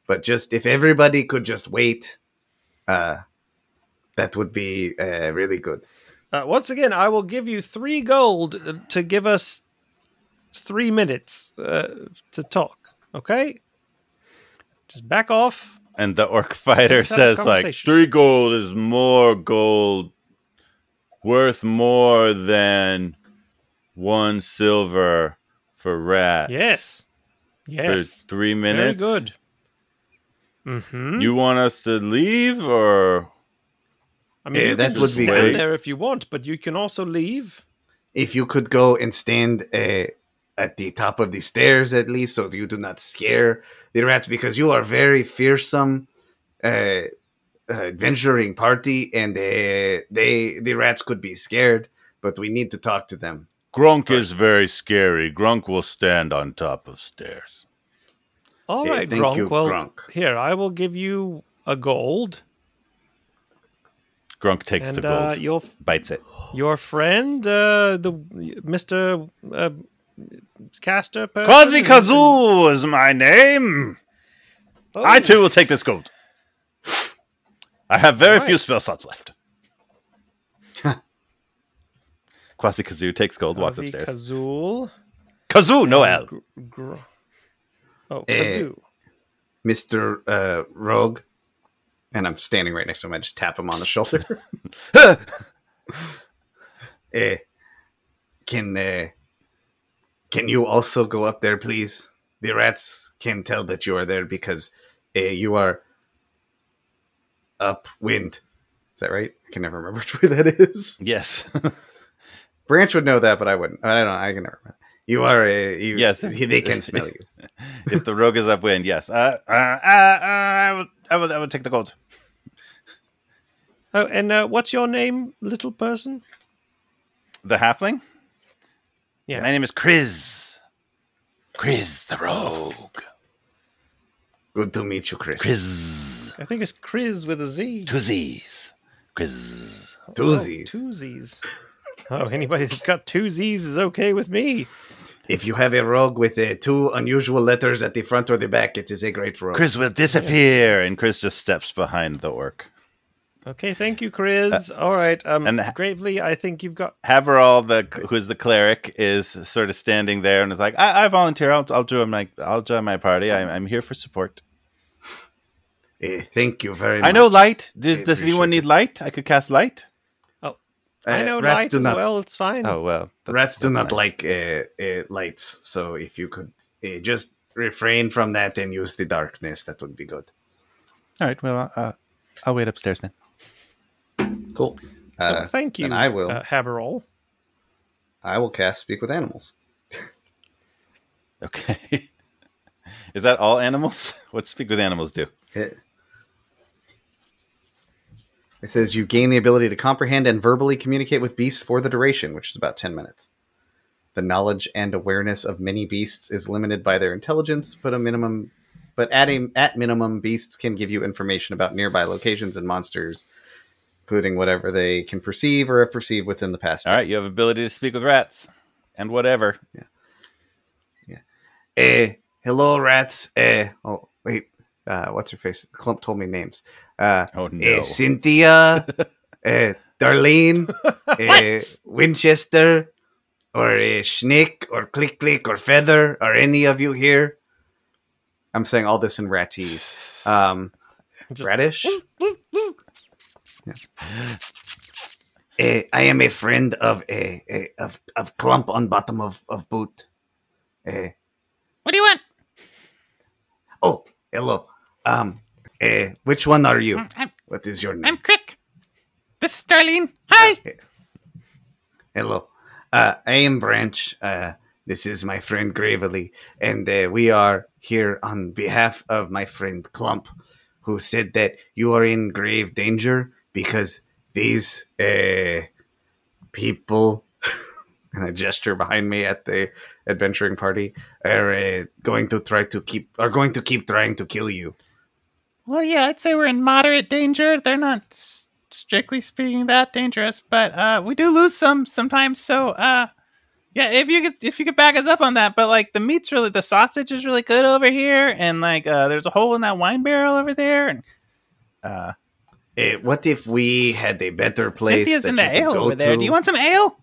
But just if everybody could just wait, uh, that would be uh, really good. Uh, once again, I will give you three gold to give us three minutes to talk. Okay, just back off. And the orc fighter Let's have a says like three gold is more gold worth more than one silver for rats. Yes, For yes, three minutes. very good. Mm-hmm. You want us to leave or I mean, Yeah, you that can would just be stand good. there if you want, but you can also leave. If you could go and stand uh, at the top of the stairs at least, so you do not scare the rats, because you are very fearsome, uh, uh, venturing party, and uh, they the rats could be scared. But we need to talk to them. Grunk is very scary. Grunk will stand on top of stairs. All Yeah, right, thank you, well, Gronk. here I will give you a gold, Grunk takes and the gold, uh, your bites it. your friend, uh, the Mister uh, Caster. person Quasi Kazoo is my name. Oh, I too will take this gold. I have very All few right. spell slots left. Quasi Kazoo takes gold, walks upstairs. Kazul. Kazoo, no L. Gr- gr- oh, Eh. Kazoo. Mister uh, Rogue, and I'm standing right next to him. I just tap him on the shoulder. Eh, can uh, can you also go up there, please? The rats can tell that you are there because uh, you are upwind. Is that right? I can never remember which way that is. yes. Branch would know that, but I wouldn't. I don't. I can never. Remember. You are a. You, Yes. he- they can smell you. if the rogue is upwind, yes. Uh, uh, uh, uh, I, will, I, will, I will take the gold. Oh, and uh, what's your name, little person? The halfling? Yeah. My name is Chris. Chris the rogue. Good to meet you, Chris. Chris. I think it's Chris with a Z. Two Z's. Chris. Two oh, Z's. Two Z's. oh, anybody that's got two Z's is okay with me. If you have a rogue with uh, two unusual letters at the front or the back, it is a great rogue. Chris will disappear. And Chris just steps behind the orc. Okay, thank you, Chris. All right. Um, and- Gravely, I think you've got. Haverall, the who's the cleric, is sort of standing there and is like, "I, I volunteer. I'll, I'll join my I'll join my party. I'm, I'm here for support. Uh, thank you very much. I know light. Does, I does anyone need light? I could cast light. Oh. I Uh, know rats light do as not. well. It's fine. Oh well, that's- rats do that's not nice. like uh, uh, lights, so if you could uh, just refrain from that and use the darkness, that would be good. All right. Well, uh, I'll wait upstairs then. Cool. Well, Uh, thank you. then I will. uh, Haverall. I will cast Speak with Animals. Okay. Is that all animals? What speak with animals do? It, it says you gain the ability to comprehend and verbally communicate with beasts for the duration, which is about 10 minutes. The knowledge and awareness of many beasts is limited by their intelligence, but a minimum but at a, at minimum beasts can give you information about nearby locations and monsters, including whatever they can perceive or have perceived within the past. All right. You have ability to speak with rats and whatever. Yeah. Yeah. Eh, hello, rats. Eh, oh wait, uh, what's her face? Clump told me names. Uh, Oh no. eh, Cynthia, eh, Darlene, eh, Winchester, or eh, Schnick, or Click Click, or Feather. Are any of you here? I'm saying all this in ratese. Um, Just- radish. Eh, I am a friend of a, a of of clump on bottom of of boot. What do you want? oh, hello. Um, which one are you? I'm, What is your name? I'm Crick. This is Darlene. Hi. Hello. Uh, I am Branch. Uh, this is my friend Gravely, and uh, we are here on behalf of my friend Clump, who said that you are in grave danger because these uh, people, and a gesture behind me at the adventuring party, are uh, going to try to keep are going to keep trying to kill you. Well, yeah, I'd say we're in moderate danger. They're not strictly speaking that dangerous, but uh, we do lose some sometimes. So, uh, yeah, if you could if you could back us up on that, but like the meat's really the sausage is really good over here, and like uh, there's a hole in that wine barrel over there, and uh, Uh, what if we had a better place? Cynthia's that in the you could ale go over there. to? Do you want some ale?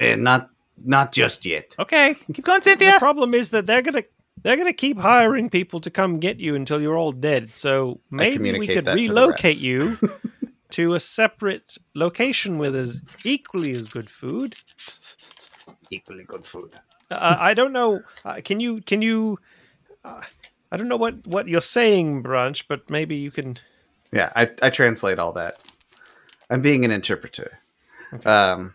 Uh, not not just yet. Okay, keep going, Cynthia. The problem is that they're gonna they're gonna keep hiring people to come get you until you're all dead. So maybe we could that to relocate you to a separate location with as equally as good food. Equally good food. Uh, I don't know. Uh, can you can you? Uh, I don't know what what you're saying, Branch, but maybe you can. Yeah, I, I translate all that. I'm being an interpreter. Um,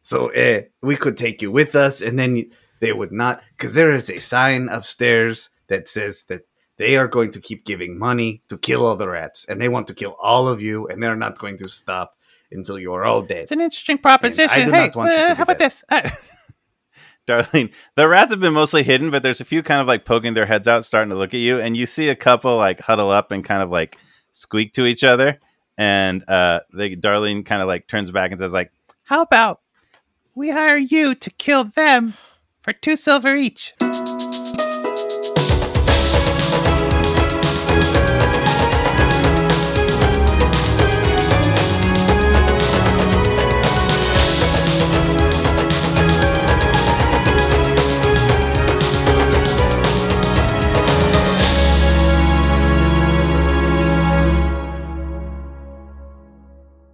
so uh, we could take you with us, and then they would not, because there is a sign upstairs that says that they are going to keep giving money to kill all the rats, and they want to kill all of you, and they're not going to stop until you are all dead. It's an interesting proposition. I do Hey, not want you to uh, how about that. this? Darlene, the rats have been mostly hidden, but there's a few kind of like poking their heads out, starting to look at you, and you see a couple like huddle up and kind of like squeak to each other. And uh, they, Darlene kind of like turns back and says like, how about we hire you to kill them for two silver each?